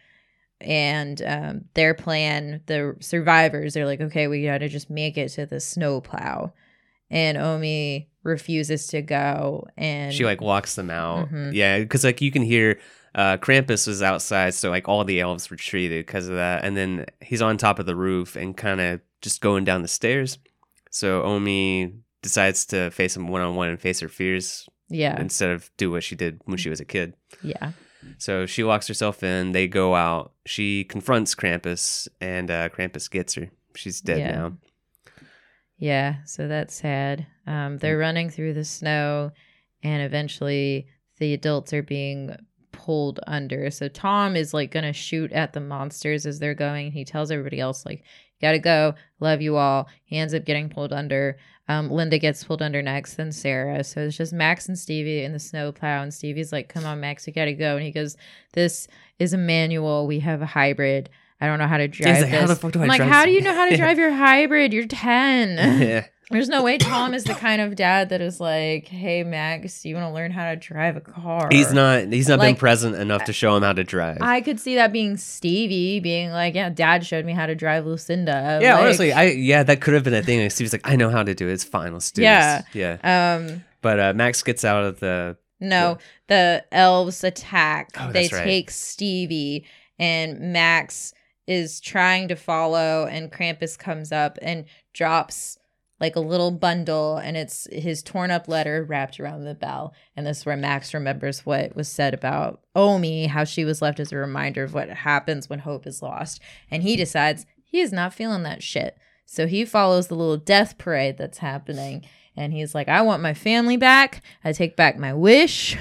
and um, their plan, the survivors, they're like, okay, we got to just make it to the snowplow. And Omi refuses to go, and she like walks them out. Mhm. Yeah, because like you can hear uh Krampus was outside, so like all the elves retreated because of that. And then he's on top of the roof and kind of just going down the stairs. So Omi decides to face him one on one and face her fears yeah, instead of do what she did when she was a kid. yeah, So she locks herself in. They go out. She confronts Krampus, and uh, Krampus gets her. She's dead Yeah. now. Yeah, so that's sad. Um, they're running through the snow, and eventually the adults are being pulled under. So Tom is like gonna shoot at the monsters as they're going. He tells everybody else like, "Gotta go, love you all." He ends up getting pulled under. Um, Linda gets pulled under next, then Sarah. So it's just Max and Stevie in the snowplow, and Stevie's like, "Come on, Max, we gotta go." And he goes, "This is a manual. We have a hybrid." I don't know how to drive like, this. "How the fuck do I I'm like, how this?" do you know how to drive your hybrid? You're 10. yeah. There's no way Tom is the kind of dad that is like, hey, Max, do you want to learn how to drive a car? He's not. He's not been present enough to show him how to drive. I could see that being Stevie being like, yeah, dad showed me how to drive Lucinda. yeah, Like, honestly, I yeah, that could have been a thing. Like, Steve's like, I know how to do it. It's fine. Let's do Yeah. this. Yeah. Um, But uh, Max gets out of the. no, the elves attack. Oh, they right. take Stevie, and Max is trying to follow, and Krampus comes up and drops like a little bundle, and it's his torn up letter wrapped around the bell. And this is where Max remembers what was said about Omi, how she was left as a reminder of what happens when hope is lost. And he decides he is not feeling that shit. So he follows the little death parade that's happening. And he's like, I want my family back. I take back my wish.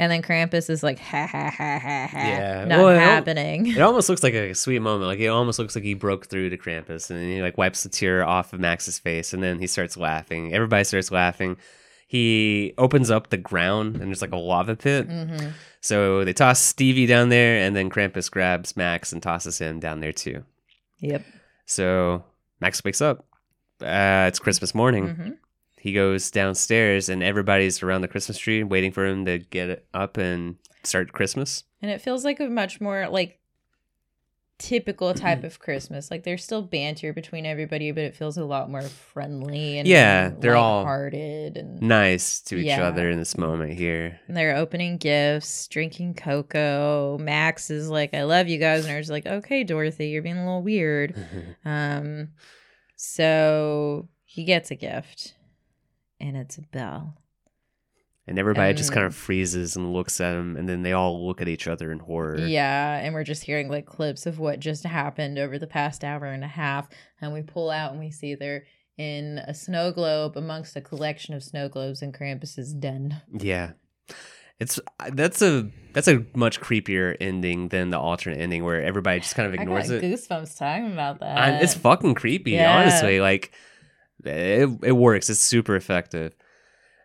And then Krampus is like, ha ha ha ha ha. Yeah. Not Well, it al- happening. It almost looks like a sweet moment. Like it almost looks like he broke through to Krampus, and then he like wipes the tear off of Max's face, and then he starts laughing. Everybody starts laughing. He opens up the ground, and there's like a lava pit. hmm So they toss Stevie down there, and then Krampus grabs Max and tosses him down there too. Yep. So Max wakes up. Uh, it's Christmas morning. hmm He goes downstairs, and everybody's around the Christmas tree waiting for him to get up and start Christmas. And it feels like a much more like typical Mm-hmm. type of Christmas. Like there's still banter between everybody, but it feels a lot more friendly and Yeah, they're all hearted and Nice to each Yeah. other in this moment here. And they're opening gifts, drinking cocoa. Max is like, I love you guys. And I was like, okay, Dorothy, you're being a little weird. Um, so he gets a gift, and it's a bell. And everybody just kind Um, of freezes and looks at him, and then they all look at each other in horror. Yeah, and we're just hearing like clips of what just happened over the past hour and a half. And we pull out and we see they're in a snow globe amongst a collection of snow globes in Krampus's den. Yeah. It's that's a that's a much creepier ending than the alternate ending where everybody just kind of ignores I got it. goosebumps talking about that. And it's fucking creepy, Yeah. honestly. Like it, it works. It's super effective.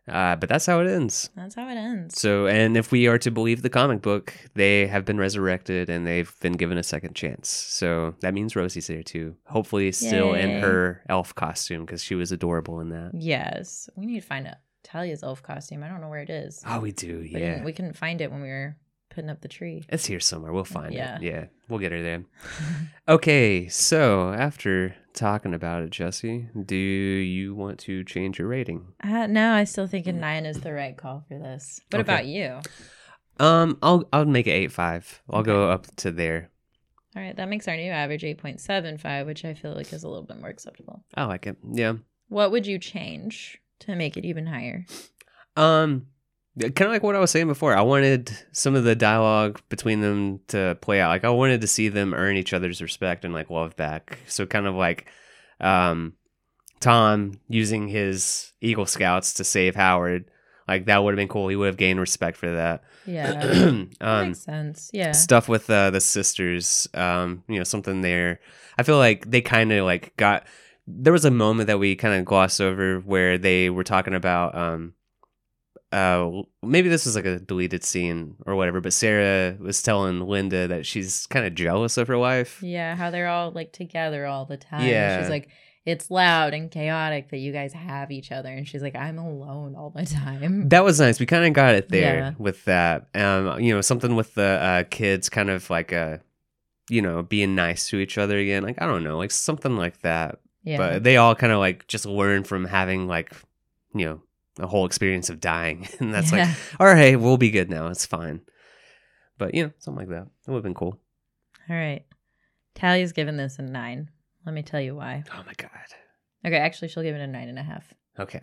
Uh, but that's how it ends. That's how it ends. So, and if we are to believe the comic book, they have been resurrected and they've been given a second chance. So that means Rosie's there too. Hopefully, still Yay. in her elf costume because she was adorable in that. Yes, we need to find Talia's elf costume. I don't know where it is. Oh, we do, yeah. we couldn't find it when we were putting up the tree. It's here somewhere. We'll find Yeah. it. Yeah, we'll get her there. okay, so after talking about it, Jesse, do you want to change your rating? Uh, no, I still think a nine is the right call for this. What Okay. about you? Um, I'll I'll make it eight five. I'll go up to there. All right, that makes our new average 8.75, which I feel like is a little bit more acceptable. I like it. Yeah. What would you change to make it even higher? Um, kind of like what I was saying before. I wanted some of the dialogue between them to play out. Like I wanted to see them earn each other's respect and like love back. So kind of like, um, Tom using his Eagle Scouts to save Howard. Like that would have been cool. He would have gained respect for that. Yeah, that um, makes sense. Yeah. stuff with uh, the sisters um you know something there i feel like they kind of like got there was a moment that we kind of glossed over where they were talking about um uh maybe this was like a deleted scene or whatever but sarah was telling linda that she's kind of jealous of her wife Yeah, how they're all like together all the time. Yeah. She's like, it's loud and chaotic that you guys have each other. And she's like, I'm alone all the time. that was nice we kind of got it there Yeah. with that um you know something with the uh kids kind of like uh you know being nice to each other again like i don't know like something like that Yeah. but they all kind of like just learn from having like you know a whole experience of dying and that's like Yeah. all right we'll be good now it's fine but you know something like that it would have been cool all right. Tally's given this a nine. Let me tell you why. oh my god Okay, actually, she'll give it a nine and a half. okay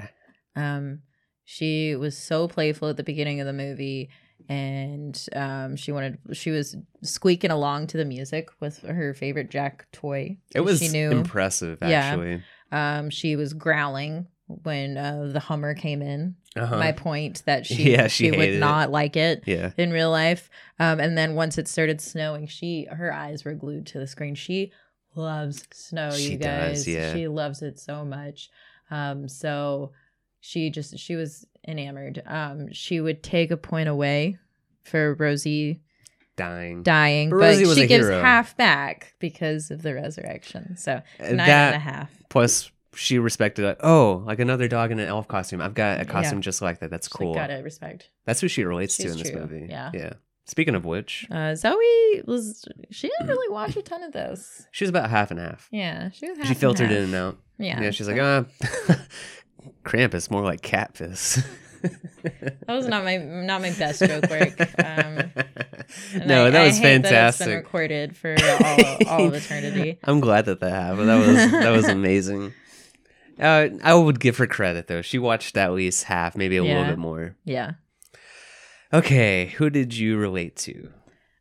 Um, she was so playful at the beginning of the movie, and um, she wanted she was squeaking along to the music with her favorite Jack toy. it was she knew. impressive Yeah. actually Um, she was growling when uh, the Hummer came in. uh-huh. My point that she Yeah, she would hated it. not like it yeah in real life. Um, and then once it started snowing, she her eyes were glued to the screen. She loves snow, She you does, guys. yeah. She loves it so much. Um, so she just she was enamored. Um, she would take a point away for Rosie dying dying, But but, she gives hero. half back because of the resurrection. So nine that and a half. plus she respected like oh like another dog in an elf costume i've got a costume Yeah. just like that that's She's cool like, gotta respect. that's who she relates to She's in this true, movie yeah. yeah speaking of which Uh, Zoe was she didn't really watch a ton of this. she was about half and half Yeah, she was. Half she filtered in and out Yeah, Yeah, she's like, uh, Krampus, more like Catfish. That was not my not my best joke work. Um, no, I- that I was That been fantastic. recorded for all, all of eternity. I'm glad that that happened. That was that was amazing. Uh, I would give her credit though. She watched at least half, maybe a little bit more. Yeah. Okay, who did you relate to?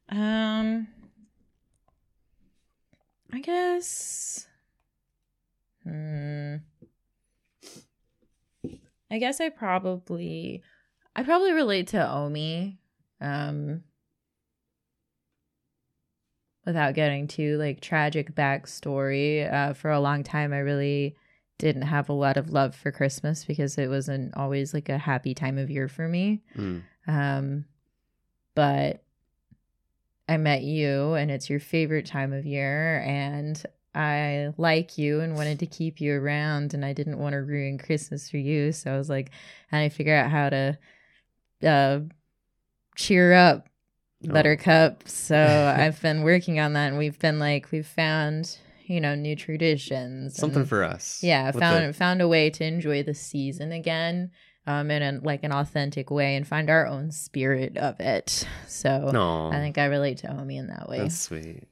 Um. I guess. Hmm. I guess I probably, I probably relate to Omi. Um. Without getting too like tragic backstory, uh, for a long time I really didn't have a lot of love for Christmas because it wasn't always like a happy time of year for me. Hmm. Um, but I met you, and it's your favorite time of year, and I like you and wanted to keep you around, and I didn't want to ruin Christmas for you. So I was like, and I figure out how to uh, cheer up Oh. Buttercup. So I've been working on that, and we've been like, we've found, you know, new traditions. Something and- for us. yeah found the- found a way to enjoy the season again um in a, like an authentic way and find our own spirit of it so no, i think i relate to omi in that way that's sweet.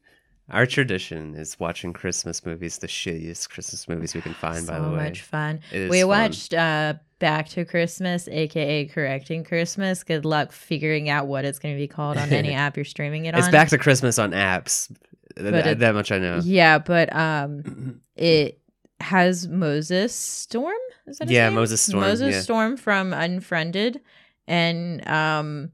Our tradition is watching Christmas movies, the shittiest Christmas movies we can find. so by the way, So much fun we fun. watched uh back to christmas aka correcting christmas good luck figuring out what it's going to be called on any app you're streaming it on. It's back to Christmas on apps. Th- it- that much I know. yeah but um it has Moses Storm. Is that Yeah, name? Moses Storm, Moses yeah. Storm from Unfriended, and um,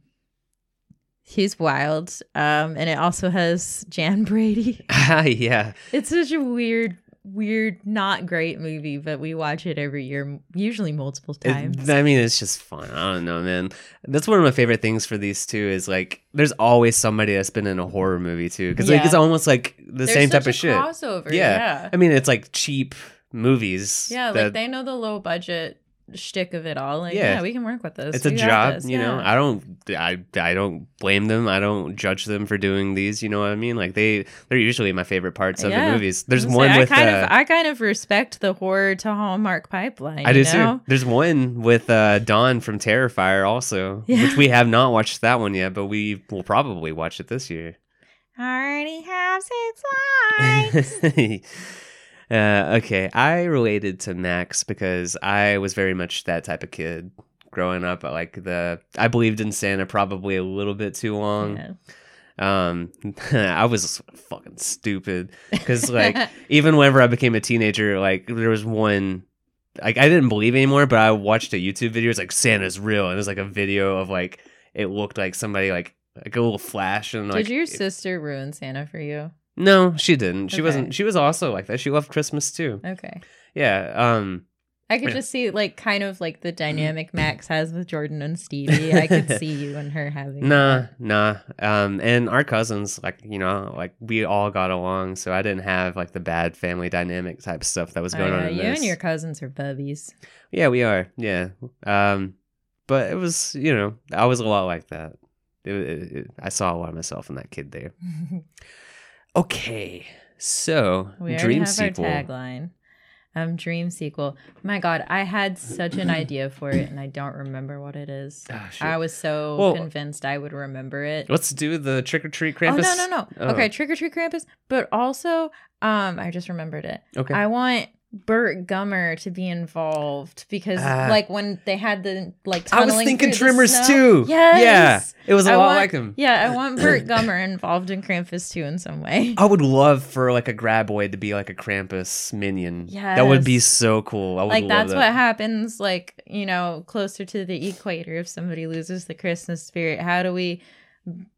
he's wild. Um, and it also has Jan Brady. yeah. It's such a weird, weird, not great movie, but we watch it every year, usually multiple It- times. I mean, it's just fun. I don't know, man. That's one of my favorite things for these two is like, there's always somebody that's been in a horror movie too, because like it's almost like the There's same type of shit. Crossover. Yeah. Yeah. I mean, it's like cheap movies. Yeah, that- like they know the low budget shtick of it all. Like, Yeah. yeah, we can work with this. it's a We got job, this. you know. I don't, I, I don't blame them. I don't judge them for doing these. You know what I mean? Like they, they're usually my favorite parts of Yeah. the movies. There's one with, I kind uh, of, I kind of respect the horror to Hallmark pipeline. I you do know? too. There's one with uh, Dawn from Terrifier also, Yeah. which we have not watched that one yet, but we will probably watch it this year. I already have six lives. uh, okay, I related to Max because I was very much that type of kid growing up. Like the, I believed in Santa probably a little bit too long. Yeah. Um, I was fucking stupid because like even whenever I became a teenager, like there was one. Like I didn't believe anymore, but I watched a YouTube video. It's like Santa's real, and it was like a video of like it looked like somebody like like a little flash and like Did your it- sister ruin Santa for you? No, she didn't. She Okay. wasn't. She was also like that. She loved Christmas too. Okay. Yeah. Um. I could Yeah. just see like kind of like the dynamic Max has with Jordan and Stevie. I could see you and her having Nah, that. nah. Um. And our cousins, like you know, like we all got along, so I didn't have like the bad family dynamic type stuff that was Oh, going on. in you this. and your cousins are bubbies. Yeah, we are. Yeah. Um. But it was, you know, I was a lot like that. It, it, it- I saw a lot of myself in that kid there. Okay. So we dream have sequel. our tagline. Um, dream sequel. My God, I had such an idea for it, and I don't remember what it is. Shit. I was so Well- convinced I would remember it. Let's do the trick or treat Krampus. Oh no, no, no. Oh. Okay, trick or treat Krampus, but also, um, I just remembered it. Okay. I want Burt Gummer to be involved because, Ah. like, when they had the like, I was thinking Tremors too. Yes. Yeah. It was a I lot want- like him. Yeah, I want Burt Gummer involved in Krampus too in some way. I would love for like a graboid to be like a Krampus minion. Yeah. That would be so cool. I would like that's that. what happens like you know closer to the equator if somebody loses the christmas spirit how do we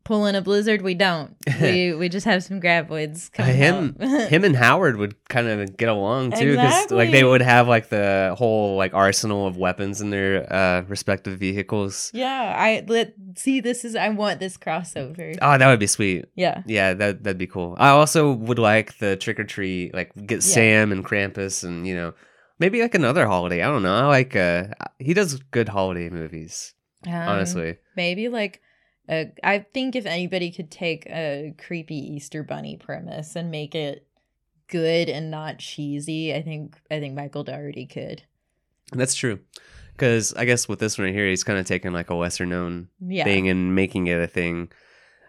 pull in a blizzard we don't we we just have some graboids Uh, coming him him and Howard would kind of get along too because like they would have like the whole like arsenal of weapons in their uh respective vehicles. yeah i let see this is i want this crossover Oh, that would be sweet. yeah Yeah, that that'd be cool. I also would like the trick or treat, like get Yeah. Sam and Krampus, and you know maybe like another holiday. I don't know. I like uh he does good holiday movies. Um, Honestly, maybe like a, i think if anybody could take a creepy easter bunny premise and make it good and not cheesy i think i think michael dougherty could that's true. Because I guess with this one right here, he's kind of taking like a lesser known yeah thing and making it a thing.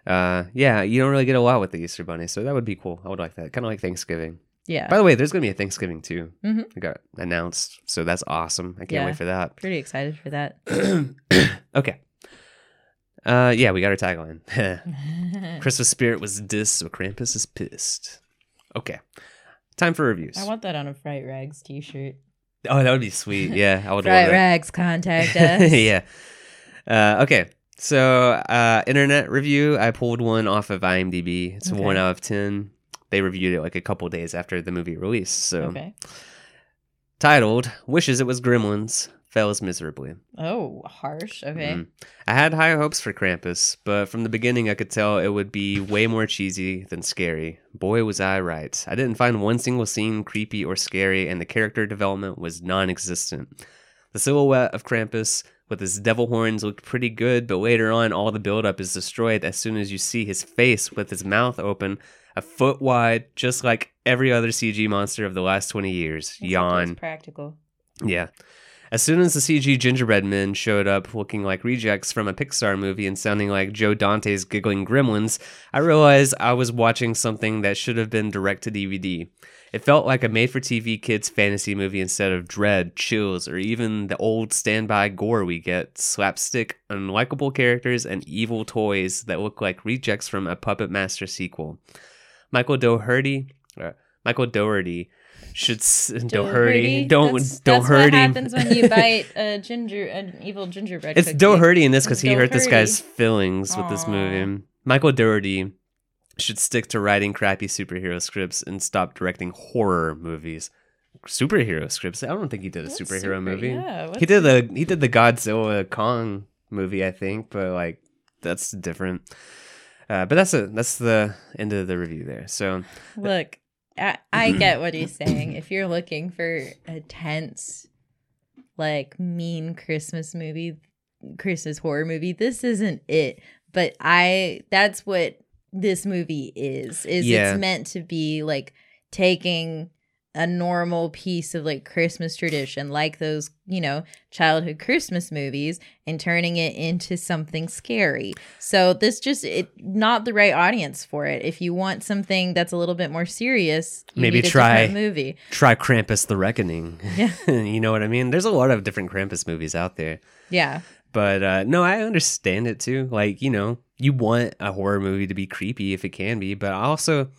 Uh, yeah, you don't really get a lot with the Easter Bunny, so that would be cool. I would like that. Kind of like Thanksgiving. yeah By the way, there's gonna be a Thanksgiving too. Mhm. It got announced, so that's awesome. I can't Yeah. wait for that. pretty excited for that okay. Uh, yeah, we got our tagline. Christmas spirit was dis, so Krampus is pissed. Okay, time for reviews. I want that on a Fright Rags t-shirt. oh, that would be sweet. Yeah, I would Fright. Rags, contact us. yeah. Uh, okay. So, uh, internet review. I pulled one off of IMDb. It's a Okay. one out of ten. They reviewed it like a couple days after the movie released. So, Okay. titled "Wishes It Was Gremlins." Fails miserably. Oh, harsh. Okay. Mm. I had high hopes for Krampus, but from the beginning I could tell it would be way more cheesy than scary. Boy, was I right. I didn't find one single scene creepy or scary, and the character development was non existent. The silhouette of Krampus with his devil horns looked pretty good, but later on, all the buildup is destroyed as soon as you see his face with his mouth open, a foot wide, just like every other CG monster of the last 20 years. Except Yawn. Practical. Yeah. As soon as the CG gingerbread men showed up looking like rejects from a Pixar movie and sounding like Joe Dante's giggling gremlins, I realized I was watching something that should have been direct to DVD. It felt like a made for TV kids fantasy movie instead of dread, chills, or even the old standby gore we get slapstick, unlikable characters, and evil toys that look like rejects from a Puppet Master sequel. Michael Dougherty, uh, Michael Dougherty should s- Dougherty, don't That's, don't that's hurt what him. happens when you bite a ginger, an evil gingerbread. It's cookie. Dougherty in this because he hurt this guy's feelings with this movie. Michael Dougherty should stick to writing crappy superhero scripts and stop directing horror movies. Superhero scripts? I don't think he did a superhero super- movie. Yeah, he did the he did the Godzilla Kong movie, I think, but like that's different. Uh, but that's a that's the end of the review there. So Look, I, I mm-hmm. get what he's saying. If you're looking for a tense, like mean Christmas movie, Christmas horror movie. This isn't it. But I that's what this movie is. Is Yeah. it's meant to be like taking a normal piece of like Christmas tradition, like those, you know, childhood Christmas movies, and turning it into something scary. So this just it not the right audience for it. If you want something that's a little bit more serious, Maybe try- movie. Try Krampus the Reckoning. Yeah. you know what I mean? There's a lot of different Krampus movies out there. Yeah. But uh, no, I understand it too. Like, you know, you want a horror movie to be creepy if it can be, but also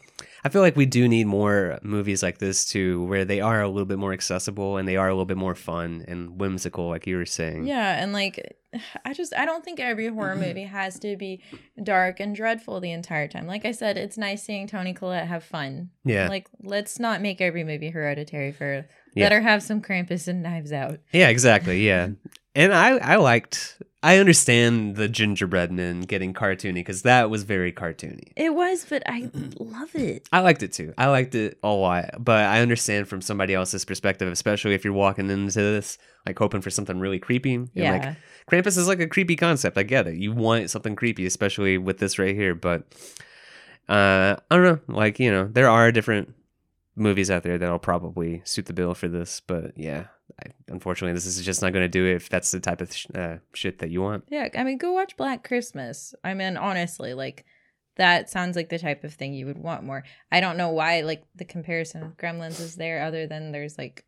I feel like we do need more movies like this too, where they are a little bit more accessible and they are a little bit more fun and whimsical, like you were saying. Yeah, and like I just I don't think every horror mm-hmm. movie has to be dark and dreadful the entire time. Like I said, it's nice seeing Toni Collette have fun. Yeah. Like let's not make every movie hereditary for Yeah. let her have some Krampus and knives out. Yeah, exactly. Yeah. And I, I liked, I understand the gingerbread men getting cartoony because that was very cartoony. It was, but I love it. I liked it too. I liked it a lot, but I understand from somebody else's perspective, especially if you're walking into this like hoping for something really creepy. You're Yeah. like, Krampus is like a creepy concept. I get it. You want something creepy, especially with this right here. But uh, I don't know. Like you know, there are different movies out there that'll probably suit the bill for this. But yeah, I, unfortunately, this is just not going to do it if that's the type of sh- uh, shit that you want. Yeah, I mean, go watch Black Christmas. I mean, honestly, like that sounds like the type of thing you would want more. I don't know why, like the comparison of Gremlins is there, other than there's like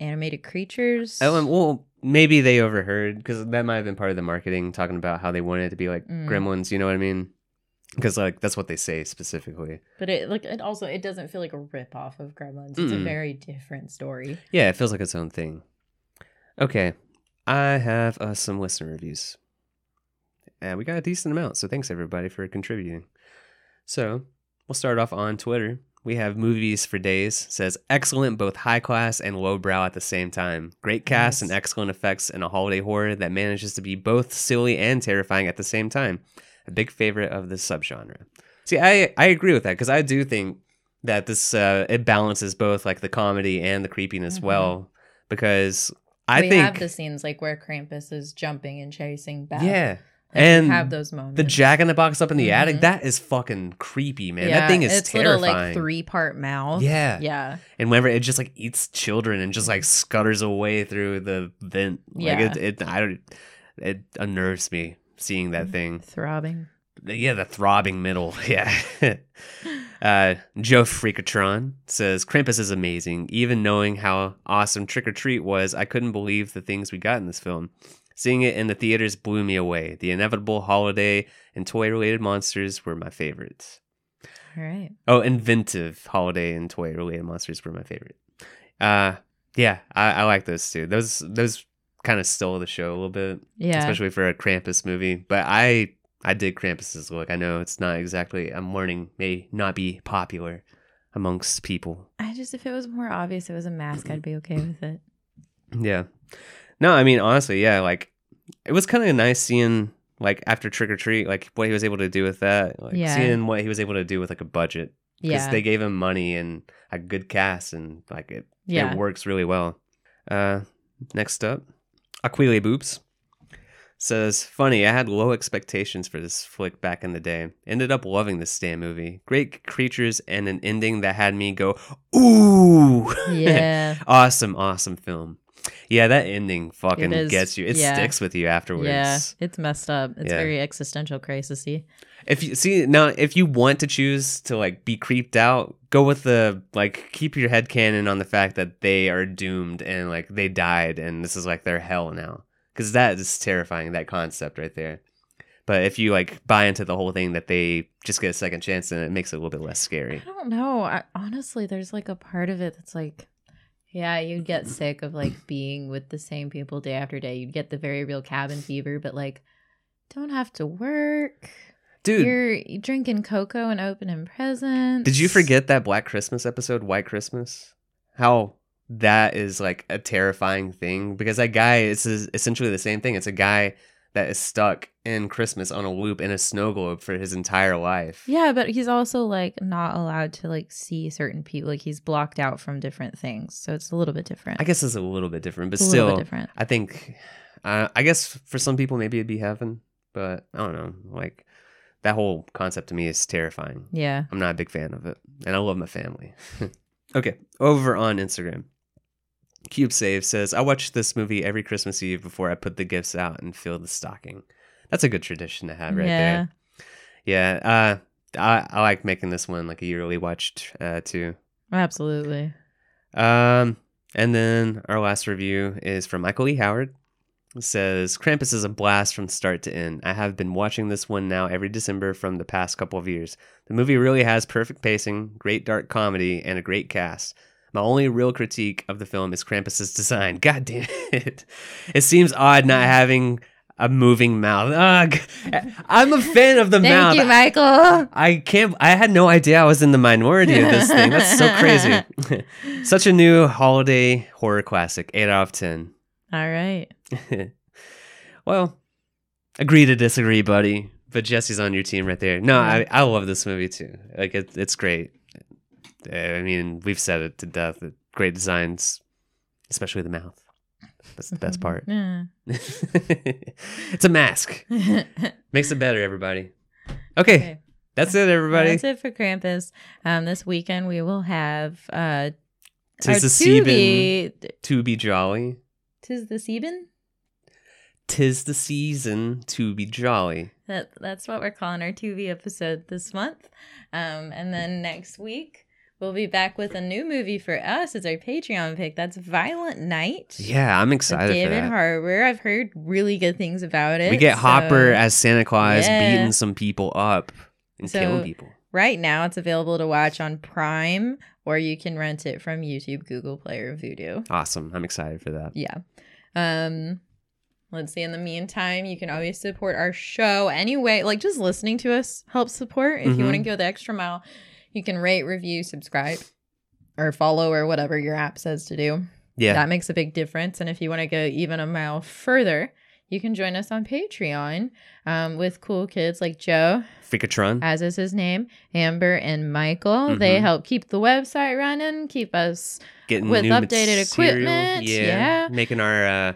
animated creatures. Oh, well, maybe they overheard because that might have been part of the marketing, talking about how they wanted it to be like Mm. Gremlins. You know what I mean? Because like that's what they say specifically. But it like it also it doesn't feel like a rip off of Gremlins. It's a Mm-mm. very different story. Yeah, it feels like its own thing. Okay, I have uh, some listener reviews. And we got a decent amount, so thanks everybody for contributing. So we'll start off on Twitter. We have movies for days. Says excellent, both high class and lowbrow at the same time. Great cast and excellent effects in a holiday horror that manages to be both silly and terrifying at the same time. A big favorite of this subgenre. See, I I agree with that because I do think that this uh, it balances both like the comedy and the creepiness Mhm. well because I think we think have the scenes like where Krampus is jumping and chasing Beth. yeah Like, and have those moments. the Jack in the Box up in the attic Mhm. that is fucking creepy man yeah, that thing is it's terrifying little like three part mouth. yeah yeah, and whenever it just like eats children and just like scutters away through the vent like Yeah. it, it I don't it unnerves me seeing Mm. that thing throbbing. yeah, the throbbing middle. Yeah. uh, Joe Freakatron says Krampus is amazing. Even knowing how awesome Trick or Treat was, I couldn't believe the things we got in this film. Seeing it in the theaters blew me away. The inevitable holiday and toy related monsters were my favorites. All right. Oh, inventive holiday and toy related monsters were my favorite. Uh, yeah, I, I like those too. Those those kind of stole the show a little bit Yeah. especially for a Krampus movie. But I I did Krampus's look. I know it's not exactly. I'm learning may not be popular amongst people. I just if it was more obvious it was a mask, I'd be okay with it. Yeah. No, I mean honestly, yeah. Like it was kind of nice seeing like after Trick or Treat, like what he was able to do with that. Like Yeah. seeing what he was able to do with like a budget because Yeah. they gave him money and a good cast and like it yeah. it works really well. Uh, next up, Aquile Boops says, "Funny, I had low expectations for this flick back in the day. Ended up loving this damn movie. Great creatures and an ending that had me go, ooh, yeah. awesome, awesome film. Yeah, that ending fucking is- gets you. It yeah. sticks with you afterwards. Yeah. It's messed up. It's Yeah. very existential crisisy. If you see now, if you want to choose to like be creeped out, go with the like keep your head canon on the fact that they are doomed and like they died and this is like their hell now because that is terrifying that concept right there. But if you like buy into the whole thing that they just get a second chance, then it makes it a little bit less scary. I don't know. I, honestly, there's like a part of it that's like, yeah, you'd get mm-hmm. sick of like being with the same people day after day. You'd get the very real cabin fever, but like, don't have to work. Dude, You're drinking cocoa and opening presents. did you forget that Black Christmas episode, White Christmas? How that is like a terrifying thing because that guy is is essentially the same thing. It's a guy that is stuck in Christmas on a loop in a snow globe for his entire life. Yeah, but he's also like not allowed to like see certain people. Like he's blocked out from different things, so it's a little bit different. I guess it's a little bit different, but It's a little still, bit different. I think, uh, I guess for some people maybe it'd be heaven, but I don't know. Like that whole concept to me is terrifying. Yeah. I'm not a big fan of it, and I love my family. okay, over on Instagram, CubeSave says, "I watch this movie every Christmas Eve before I put the gifts out and fill the stocking. That's a good tradition to have, right yeah. there. Yeah, uh, I, I like making this one like a yearly watch uh, too. Absolutely. Um, and then our last review is from Michael E. Howard. It says Krampus is a blast from start to end. I have been watching this one now every December from the past couple of years. The movie really has perfect pacing, great dark comedy, and a great cast. My only real critique of the film is Krampus's design. God damn it. It seems odd not mm. having a moving mouth. Ugh. I'm a fan of the Thank mouth. Thank you, Michael. I can't. I had no idea I was in the minority of this thing. That's so crazy. Such a new holiday horror classic. Eight out of ten. All right. well, agree to disagree, buddy. But Jesse's on your team right there. No, I, I love this movie too. Like it, it's great. I mean, we've said it to death. that Great designs, especially the mouth. That's the best part. It's a mask. Makes it better, everybody. Okay, Okay. that's it, everybody. That's it for Krampus. Um, this weekend we will have uh, Tis the Tubi- to be jolly. Tis the Sieben? Tis the season to be jolly. That that's what we're calling our Tubi episode this month. Um, and then next week we'll be back with a new movie for us. It's our Patreon pick. That's Violent Night. Yeah, I'm excited for David. Harbour. I've heard really good things about it. we get so Hopper as Santa Claus Yeah. beating some people up and So- killing people. right now it's available to watch on Prime, or you can rent it from YouTube, Google Play, or Vudu. Awesome. I'm excited for that. Yeah. Um let's see in the meantime you can always support our show anyway like just listening to us helps support if you Mhm. want to go the extra mile you can rate review subscribe or follow or whatever your app says to do Yeah. that makes a big difference and if you want to go even a mile further you can join us on patreon um, with cool kids like joe Ficatron. as is his name amber and michael they Mhm. help keep the website running keep us Getting with updated material. equipment, Yeah. yeah. Making our uh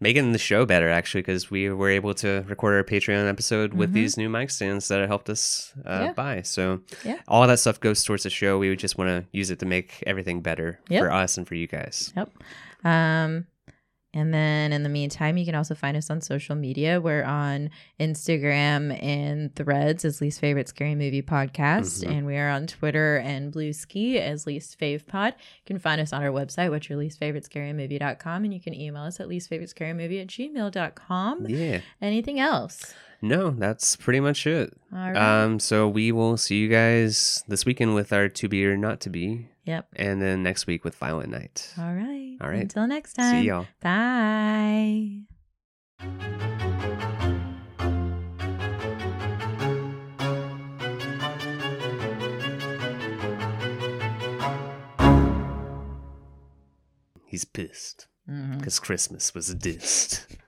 making the show better actually because we were able to record our Patreon episode with Mhm. these new mic stands that it helped us uh, Yeah. buy. So Yeah. all that stuff goes towards the show. We would just want to use it to make everything better Yep. for us and for you guys. Yep. Um, and then in the meantime, you can also find us on social media. We're on Instagram and Threads as Least Favorite Scary Movie Podcast, Mhm. and we are on Twitter and BlueSky as Least Fave Pod. You can find us on our website, what's your least favorite scary movie.com, and you can email us at least favorite scary movie at gmail.com. Yeah. Anything else? No, that's pretty much it. All right. Um, so we will see you guys this weekend with our to be or not to be, yep. and then next week with Violent Night. All right. All right. Until next time. See y'all. Bye. He's pissed because Christmas was dissed.